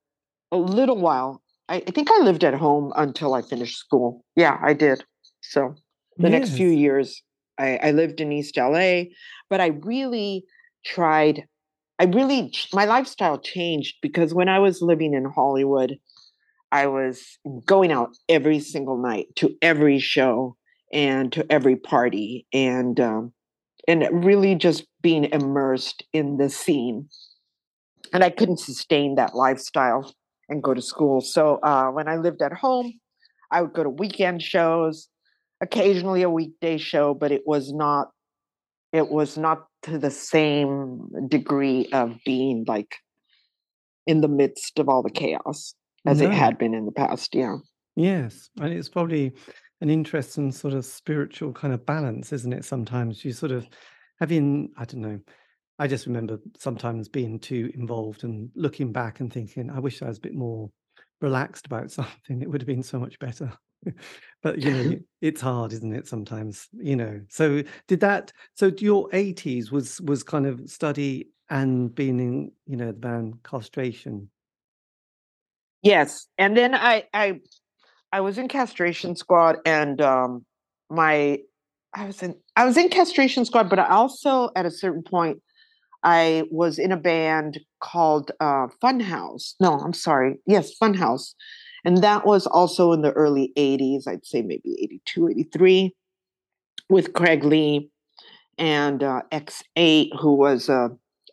a little while I, I think I lived at home until I finished school. Yeah, I did. So the next few years, I, I lived in East LA, but I really tried. I really my lifestyle changed because when I was living in Hollywood, I was going out every single night to every show and to every party and um, and really just being immersed in the scene. And I couldn't sustain that lifestyle and go to school. So uh, when I lived at home, I would go to weekend shows, occasionally a weekday show, but it was not it was not to the same degree of being like in the midst of all the chaos as it had been in the past. Yeah. Yes, and it's probably an interesting sort of spiritual kind of balance, isn't it? Sometimes you sort of having, I don't know, I just remember sometimes being too involved and looking back and thinking, I wish I was a bit more relaxed about [laughs] something. It would have been so much better. [laughs] But you know, [laughs] it's hard, isn't it? Sometimes, you know. So did that? So your eighties was was kind of study and being in, you know, the band castration. Yes, and then I I I was in castration squad, and um, my I was in I was in castration squad, but I also at a certain point I was in a band called uh, Funhouse. No, I'm sorry. Yes, Funhouse, and that was also in the early '80s. I'd say maybe '82, '83, with Craig Lee and uh, X8, who was a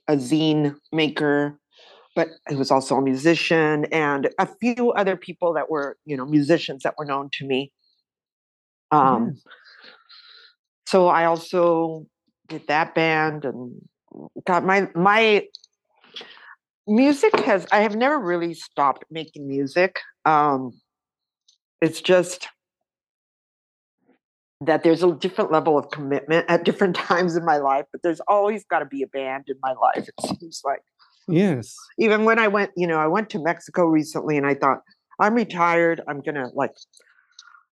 a zine maker but he was also a musician and a few other people that were you know musicians that were known to me um Yes. so i also did that band and got my my music has i have never really stopped making music um it's just that there's a different level of commitment at different [laughs] times in my life but there's always got to be a band in my life it seems like Yes. even when I went, you know, I went to Mexico recently and I thought, I'm retired. I'm going to like,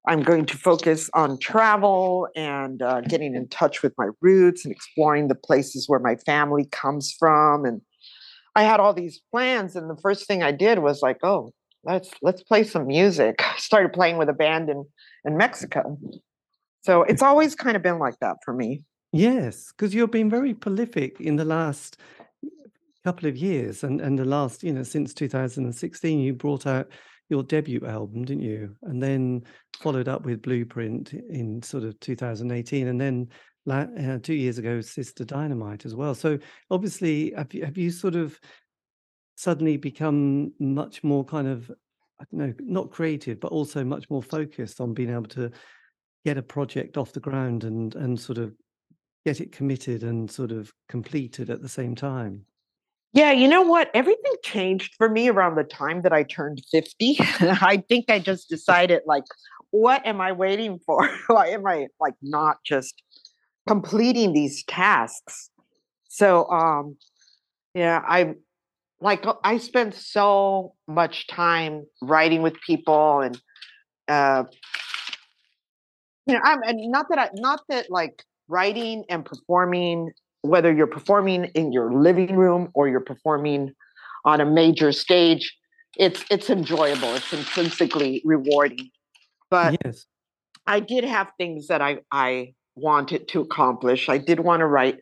I'm going to focus on travel and uh, getting in touch with my roots and exploring the places where my family comes from. And I had all these plans. And the first thing I did was like, oh, let's let's play some music. I [laughs] started playing with a band in in Mexico. So it's always kind of been like that for me. Yes, because you've been very prolific in the last couple of years, and and the last, you know, since 2016, you brought out your debut album, didn't you? And then followed up with Blueprint in sort of 2018, and then uh, two years ago, Sister Dynamite as well. So obviously, have you have you sort of suddenly become much more kind of, I don't know, not creative, but also much more focused on being able to get a project off the ground and and sort of get it committed and sort of completed at the same time. Yeah, you know what? Everything changed for me around the time that I turned 50. [laughs] I think I just decided, like, what am I waiting for? [laughs] Why am I like not just completing these tasks? So, um, yeah, I like uh, I spent so much time writing with people and uh you know, I'm and not that I not that like writing and performing, whether you're performing in your living room or you're performing on a major stage, it's it's enjoyable. It's intrinsically rewarding. But Yes. I did have things that I I wanted to accomplish. I did want to write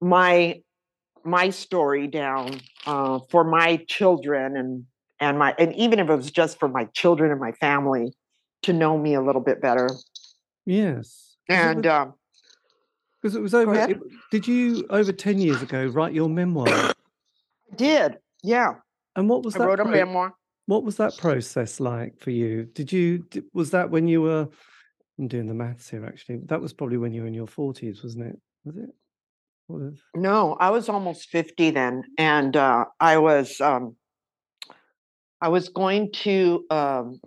my my story down uh, for my children and and my and even if it was just for my children and my family to know me a little bit better. Yes. And um, 'cause it was over. It, did you over ten years ago write your memoir? [coughs] I did. Yeah, And what was I that? wrote a memoir. what was that process like for you? Did you was that when you were? I'm doing the maths here. Actually, that was probably when you were in your forties, wasn't it? Was it? Was- No, I was almost 50 then. And uh, I was um, I was going to um,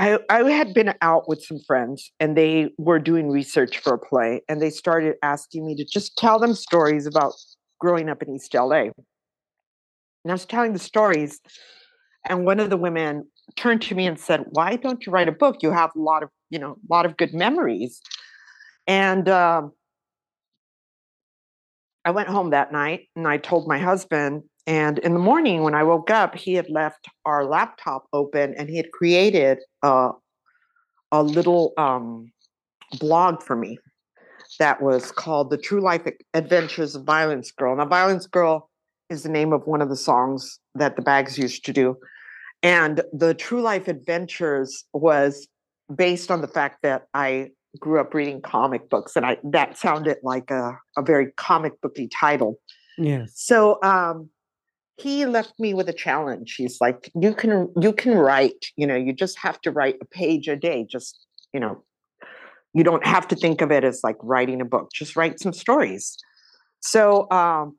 I I had been out with some friends and they were doing research for a play and they started asking me to just tell them stories about growing up in East LA. And I was telling the stories and one of the women turned to me and said, "Why don't you write a book? You have a lot of, you know, a lot of good memories." And um, I went home that night and I told my husband, And in the morning, when I woke up, he had left our laptop open and he had created a, a little um, blog for me that was called The True Life Adventures of Violence Girl. Now, Violence Girl is the name of one of the songs that the Bags used to do. And the True Life Adventures was based on the fact that I grew up reading comic books and I that sounded like a, a very comic booky title. Yeah. So um he left me with a challenge. He's like, you can you can write, you know, you just have to write a page a day. Just, you know, you don't have to think of it as like writing a book. Just write some stories. So um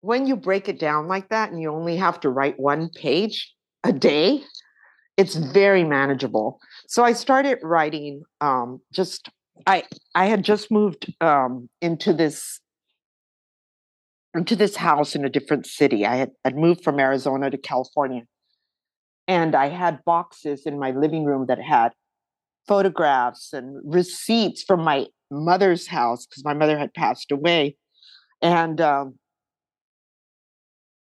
when you break it down like that and you only have to write one page a day, it's very manageable. So I started writing um just I I had just moved um into this into this house in a different city. I had I'd moved from Arizona to California. And I had boxes in my living room that had photographs and receipts from my mother's house because my mother had passed away. And um,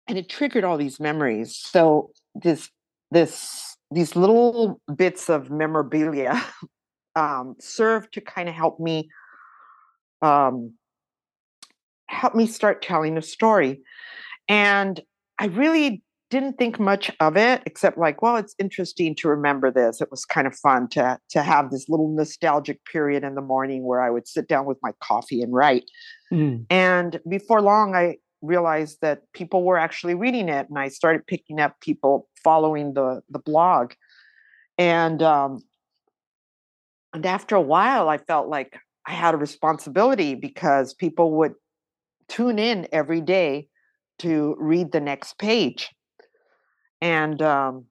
and it triggered all these memories. So this this these little bits of memorabilia [laughs] um, served to kind of help me um, help me start telling a story. And I really didn't think much of it except like well it's interesting to remember this it was kind of fun to to have this little nostalgic period in the morning where i would sit down with my coffee and write Mm. and before long i realized that people were actually reading it and i started picking up people following the the blog and um and after a while i felt like i had a responsibility because people would tune in every day to read the next page. And um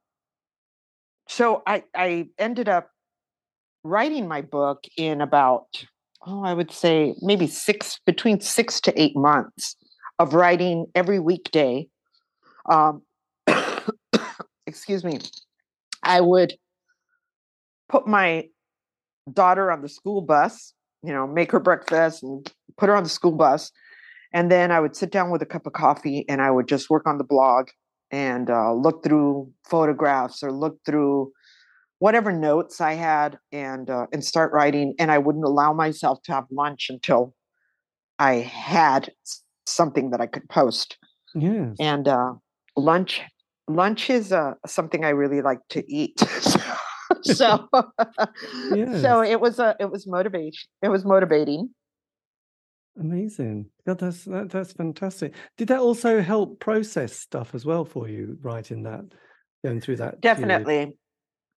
so i i ended up writing my book in about oh i would say maybe six between six to eight months of writing every weekday. Um [coughs] excuse me. I would put my daughter on the school bus you know make her breakfast and put her on the school bus and then i would sit down with a cup of coffee and i would just work on the blog and uh, look through photographs or look through whatever notes I had and uh, and start writing. And I wouldn't allow myself to have lunch until I had something that I could post. Yes. And uh, lunch lunch is uh, something I really like to eat. [laughs] [laughs] so Yes. so it was a it was motivation. It was motivating. Amazing. God, that's that, that's fantastic. Did that also help process stuff as well for you, writing that, going through that period? Definitely.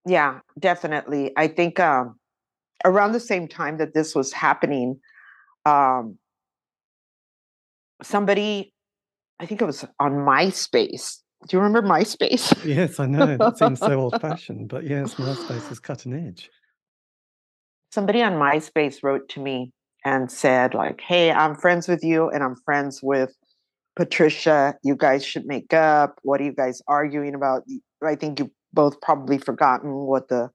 Yeah, definitely. I think um, around the same time that this was happening, um, somebody, I think it was on MySpace. Do you remember MySpace? [laughs] Yes, I know. That seems so old-fashioned, but yes, MySpace is cutting edge. somebody on MySpace wrote to me and said, like, hey, I'm friends with you and I'm friends with Patricia. You guys should make up. What are you guys arguing about? i think you both probably forgotten what the,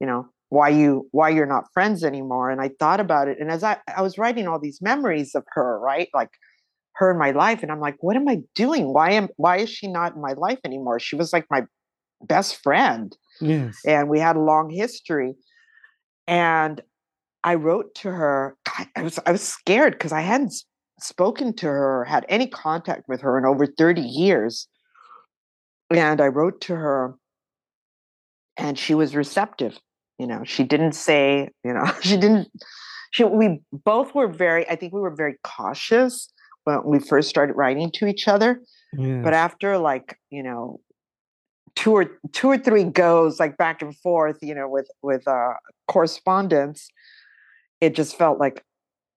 you know, why you why you're not friends anymore. And I thought about it. And as I, I was writing all these memories of her, right? Like her in my life, and I'm like, what am I doing? Why am why is she not in my life anymore? She was like my best friend Yes. and we had a long history. And I wrote to her. God, I was I was scared because I hadn't spoken to her or had any contact with her in over 30 years. And I wrote to her and she was receptive. You know, she didn't say, you know, [laughs] she didn't she we both were very, I think we were very cautious when we first started writing to each other Yes. but after like you know two or two or three goes like back and forth you know with with uh correspondence it just felt like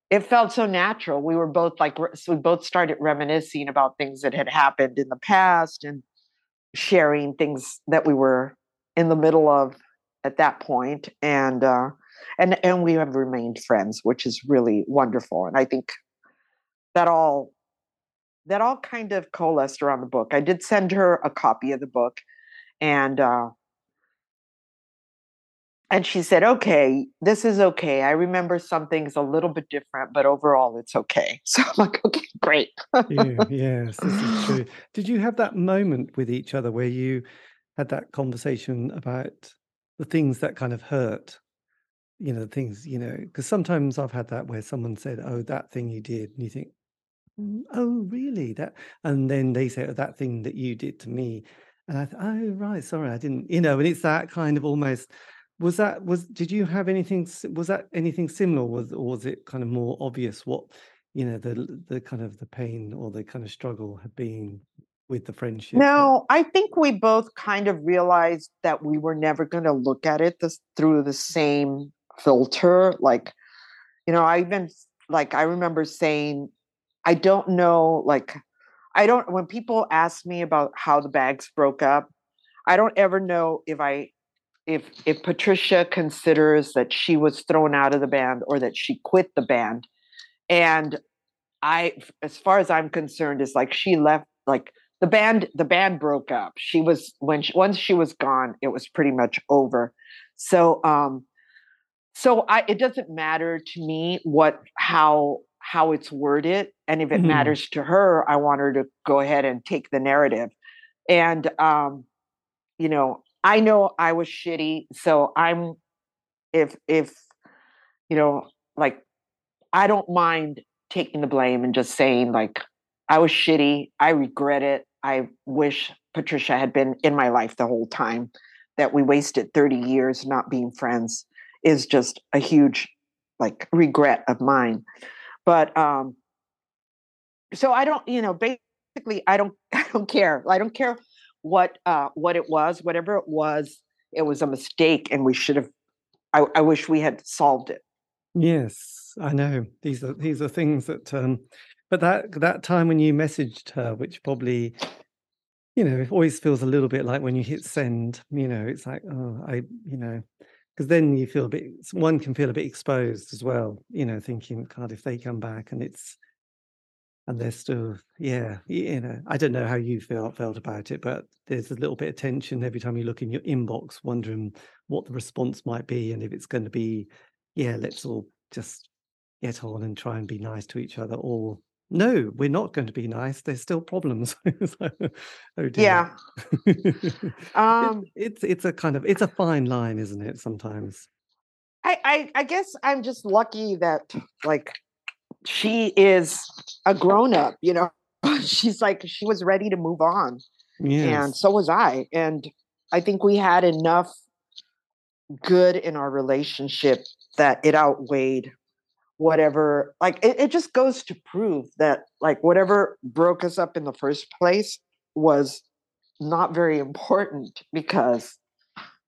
it felt so natural we were both like so we both started reminiscing about things that had happened in the past and sharing things that we were in the middle of at that point and uh and and we have remained friends which is really wonderful and i think that all that all kind of coalesced around the book. I did send her a copy of the book, and uh, and she said, "Okay, this is okay. I remember some things a little bit different, but overall, it's okay." [laughs] So I'm like, "Okay, great." yeah, [laughs] yes, this is true. Did you have that moment with each other where you had that conversation about the things that kind of hurt? You know, the things you know, because sometimes I've had that where someone said, "Oh, that thing you did," and you think, "Mm, "Oh, really?" That, and then they say, "Oh, that thing that you did to me," and I, th- "Oh, right, sorry, I didn't," you know, and it's that kind of almost was that was did you have anything was that anything similar was or was it kind of more obvious what you know the the kind of the pain or the kind of struggle had been with the friendship No, I think we both kind of realized that we were never going to look at it this, through the same filter. Like, you know, I even like I remember saying, I don't know, like, I don't when people ask me about how the bags broke up, I don't ever know if I if if Patricia considers that she was thrown out of the band or that she quit the band. And I, as far as I'm concerned, is like she left. Like the band, the band broke up. She was when she, once she was gone, it was pretty much over. So, um, so I, it doesn't matter to me what how how it's worded, and if it Mhm. matters to her, I want her to go ahead and take the narrative. And um, you know, I know I was shitty, so I'm if if you know, like I don't mind taking the blame and just saying like I was shitty. I regret it. I wish Patricia had been in my life the whole time. That we wasted 30 years not being friends is just a huge like regret of mine. But um so I don't, you know, basically I don't [laughs] I don't care. I don't care what uh what it was, whatever it was, it was a mistake and we should have I, I wish we had solved it. yes i know these are these are things that um but that that time when you messaged her which probably you know it always feels a little bit like when you hit send you know it's like oh i you know because then you feel a bit one can feel a bit exposed as well you know thinking god if they come back and it's And they're still, yeah, you know, I don't know how you felt felt about it, but there's a little bit of tension every time you look in your inbox, wondering what the response might be, and if it's going to be, yeah, let's all just get on and try and be nice to each other, or no, we're not going to be nice. There's still problems. [laughs] So, oh dear. Yeah. Um [laughs] it's it's a kind of it's a fine line, isn't it? Sometimes. I, I I guess I'm just lucky that like she is a grown up, you know. [laughs] She's like she was ready to move on and so was I. And I think we had enough good in our relationship that it outweighed whatever like it, it just goes to prove that like whatever broke us up in the first place was not very important because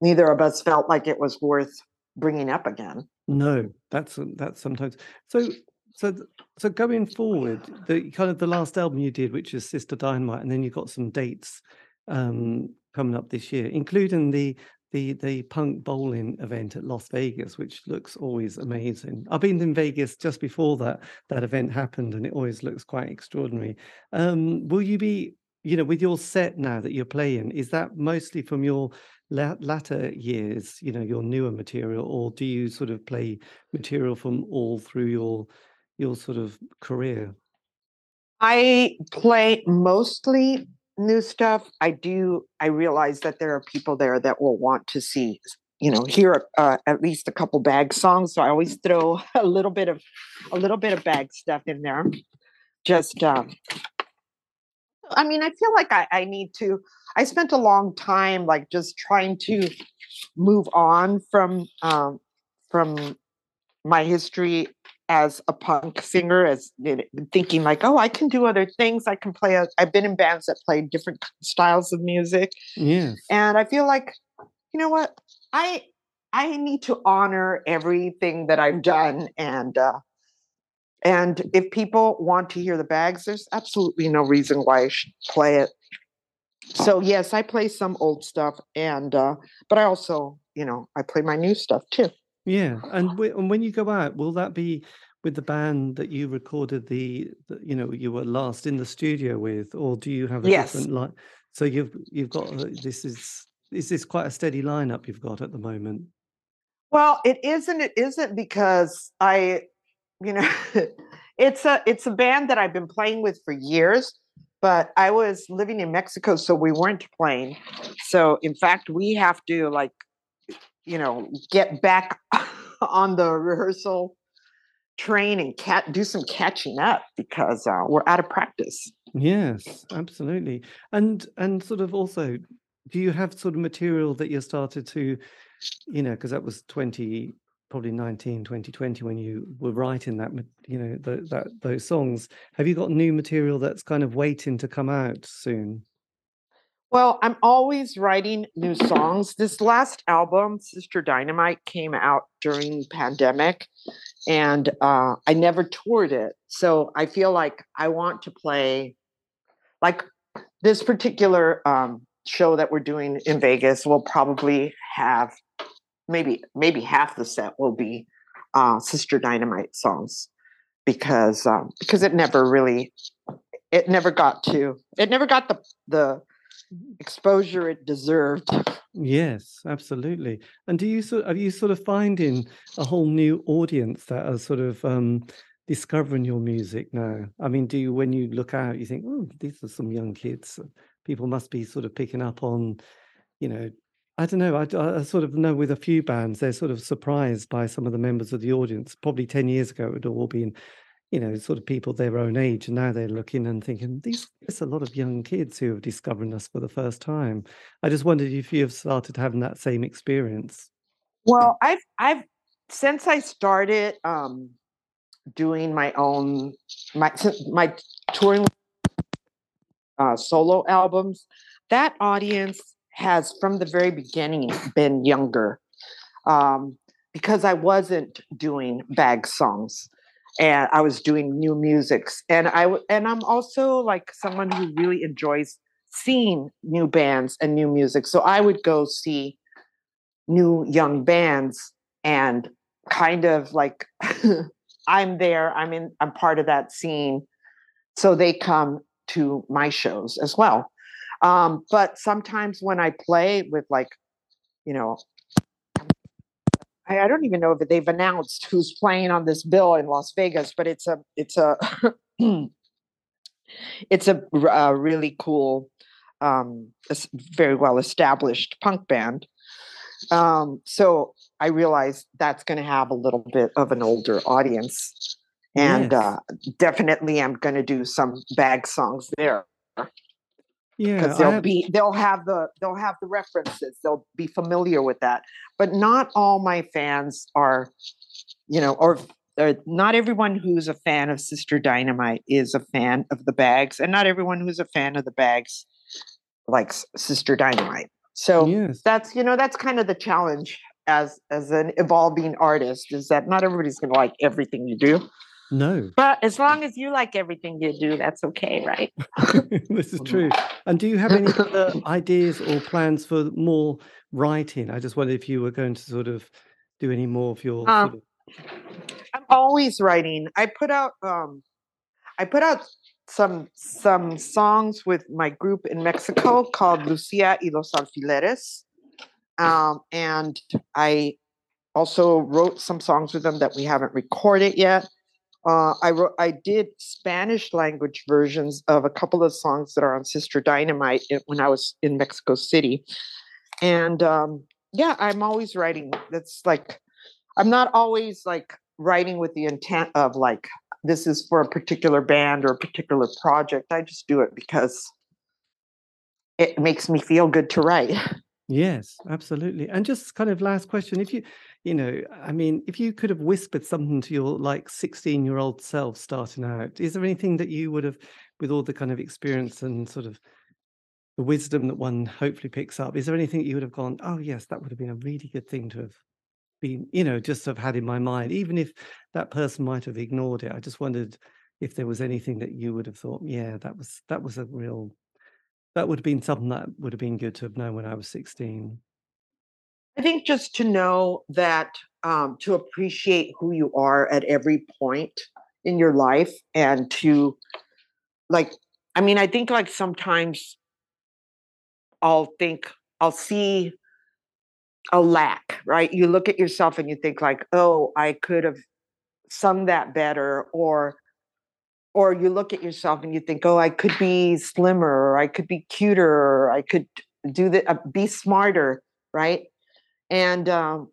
neither of us felt like it was worth bringing up again. No, that's that's sometimes so so so going forward, the kind of the last album you did, which is Sister Dynamite, and then you've got some dates um coming up this year, including the the the punk bowling event at Las Vegas, which looks always amazing. I've been in Vegas just before that that event happened, and it always looks quite extraordinary. Um, will you be, you know, with your set now that you're playing, is that mostly from your la- latter years, you know, your newer material, or do you sort of play material from all through your your sort of career? I play mostly new stuff. I do. I realize that there are people there that will want to see, you know, hear uh, at least a couple bag songs. So I always throw [laughs] a little bit of a little bit of bag stuff in there. Just, um, I mean, I feel like I, I need to. I spent a long time like just trying to move on from um, from my history as a punk singer as thinking like oh i can do other things. I can play i've been in bands that play different styles of music. Yes. and i feel like you know what? I i need to honor everything that i've done and uh and if people want to hear the bags there's absolutely no reason why i should play it. So yes i play some old stuff and uh but i also you know i play my new stuff too Yeah, and [sighs] whe- and when you go out, will that be with the band that you recorded the, the you know, you were last in the studio with, or do you have a yes different line? So you've you've got uh, this is is this quite a steady lineup you've got at the moment? Well, it isn't. It isn't because I, you know, [laughs] it's a it's a band that I've been playing with for years. But I was living in Mexico, so we weren't playing. So in fact, we have to like, you know, get back [laughs] on the rehearsal train and cat do some catching up because uh, we're out of practice. Yes, absolutely. And and sort of also, do you have sort of material that you started to, you know, because that was 20, probably 19, 2020 when you were writing that, you know, the, that those songs. Have you got new material that's kind of waiting to come out soon? Well, I'm always writing new songs. This last album, Sister Dynamite, came out during pandemic, and uh, I never toured it. So I feel like I want to play, like this particular um, show that we're doing in Vegas will probably have maybe maybe half the set will be uh, Sister Dynamite songs because um, because it never really it never got to it never got the the exposure it deserved. Yes, absolutely. And do you sort are you sort of finding a whole new audience that are sort of um, discovering your music now? I mean, do you when you look out, you think, oh, these are some young kids. People must be sort of picking up on, you know, I don't know. I, I, sort of know with a few bands, they're sort of surprised by some of the members of the audience. Probably 10 years ago, it would all been you know, sort of people their own age, and now they're looking and thinking, these there's a lot of young kids who are discovering us for the first time. I just wondered if you've started having that same experience. Well, I've I've since I started um, doing my own my my touring uh, solo albums, that audience has from the very beginning been younger um, because I wasn't doing bag songs and I was doing new musics. And I and I'm also like someone who really enjoys seeing new bands and new music. So I would go see new young bands and kind of like [laughs] I'm there, I'm in I'm part of that scene. So they come to my shows as well. Um, but sometimes when I play with like, you know, I, I don't even know if they've announced who's playing on this bill in Las Vegas, but it's a it's a [clears throat] it's a, a, really cool, um, very well established punk band. Um, so I realized that's going to have a little bit of an older audience, and yes. uh, definitely I'm going to do some bag songs there. Yeah, because they'll have... be they'll have the they'll have the references. They'll be familiar with that. But not all my fans are, you know, or, or not everyone who's a fan of Sister Dynamite is a fan of the bags, and not everyone who's a fan of the bags likes Sister Dynamite. So yes. that's you know that's kind of the challenge as as an evolving artist is that not everybody's going to like everything you do. No. But as long as you like everything you do, that's okay, right? [laughs] this is true. And do you have any other [laughs] ideas or plans for more writing? I just wondered if you were going to sort of do any more of your. Um, sort of... I'm always writing. I put out. um I put out some some songs with my group in Mexico called Lucia y los Alfileres, um, and I also wrote some songs with them that we haven't recorded yet. Uh, I wrote, I did Spanish language versions of a couple of songs that are on Sister Dynamite when I was in Mexico City, and um, yeah, I'm always writing. That's like, I'm not always like writing with the intent of like this is for a particular band or a particular project. I just do it because it makes me feel good to write. [laughs] Yes, absolutely. And just kind of last question, if you you know, I mean, if you could have whispered something to your like 16 year old self starting out, is there anything that you would have, with all the kind of experience and sort of the wisdom that one hopefully picks up, is there anything you would have gone, oh, yes, that would have been a really good thing to have been, you know, just have had in my mind, even if that person might have ignored it? I just wondered if there was anything that you would have thought, yeah, that was, that was a real, that would have been something that would have been good to have known when I was 16. I think just to know that um, to appreciate who you are at every point in your life and to like, I mean, I think like sometimes I'll think, I'll see a lack, right? You look at yourself and you think like, "Oh, I could have sung that better," or or you look at yourself and you think, "Oh, I could be slimmer, or I could be cuter, or I could do that, uh, be smarter," right? And um,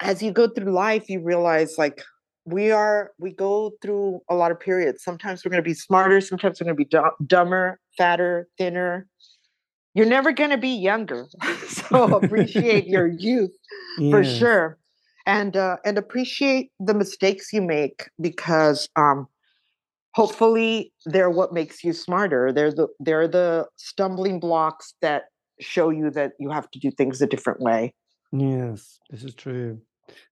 as you go through life, you realize like we are we go through a lot of periods. Sometimes we're going to be smarter, sometimes we're going to be d- dumber, fatter, thinner, you're never going to be younger [laughs] so appreciate your [laughs] youth yes. for sure and uh, and appreciate the mistakes you make because um, hopefully they're what makes you smarter they're the they're the stumbling blocks that show you that you have to do things a different way yes this is true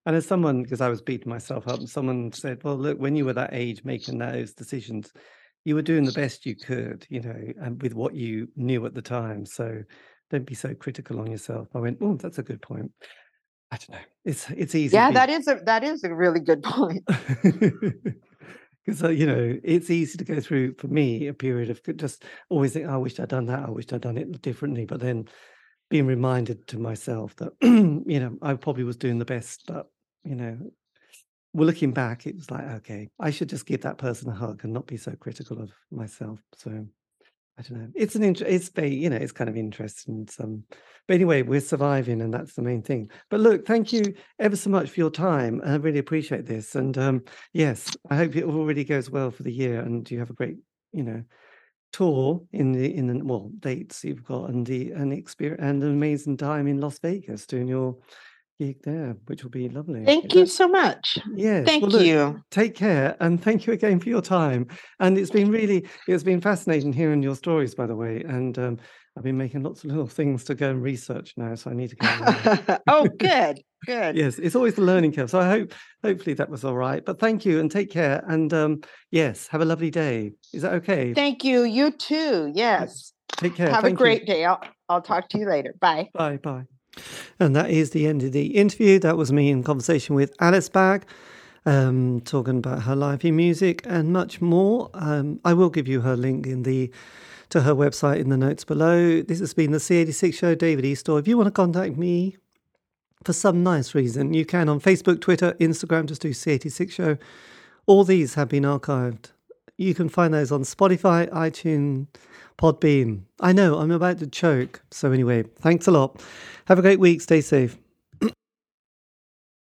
and as someone because i was beating myself up someone said well look when you were that age making those decisions you were doing the best you could, you know, and with what you knew at the time. So don't be so critical on yourself. I went, oh, that's a good point. I don't know. It's it's easy. Yeah, that is a that is a really good [laughs] point. [laughs] Because uh, you know, it's easy to go through for me a period of just always think, oh, I wish I'd done that. I wish I'd done it differently. But then being reminded to myself that [clears throat] you know I probably was doing the best, but you know well, looking back, it was like, okay, I should just give that person a hug and not be so critical of myself. So I don't know. It's an int- it's very, you know, it's kind of interesting. Some, but anyway, we're surviving, and that's the main thing. But look, thank you ever so much for your time. I really appreciate this. And um, yes, I hope it all really goes well for the year, and you have a great, you know, tour in the in the well dates you've got, and the an experience and an amazing time in Las Vegas doing your gig there, which will be lovely. Thank you so much. Yes. Thank well, look, you. Take care and thank you again for your time. And it's been really, it's been fascinating hearing your stories, by the way. And um, I've been making lots of little things to go and research now, so I need to go. [laughs] oh, good, good. yes, it's always the learning curve. So I hope, hopefully, that was all right. But thank you and take care. And um, yes, have a lovely day. Is that okay? Thank you. You too. Yes. Take care. Have thank a great you. day. I'll I'll talk to you later. Bye. Bye. Bye. And that is the end of the interview. That was me in conversation with Alice Bag, um, talking about her life in music and much more. Um, I will give you her link in the to her website in the notes below. This has been the C86 show, David Eastaugh. If you want to contact me for some nice reason, you can on Facebook, Twitter, Instagram, just do C86 show. All these have been archived. You can find those on Spotify, iTunes, Podbean. I know I'm about to choke. So, anyway, thanks a lot. Have a great week. Stay safe.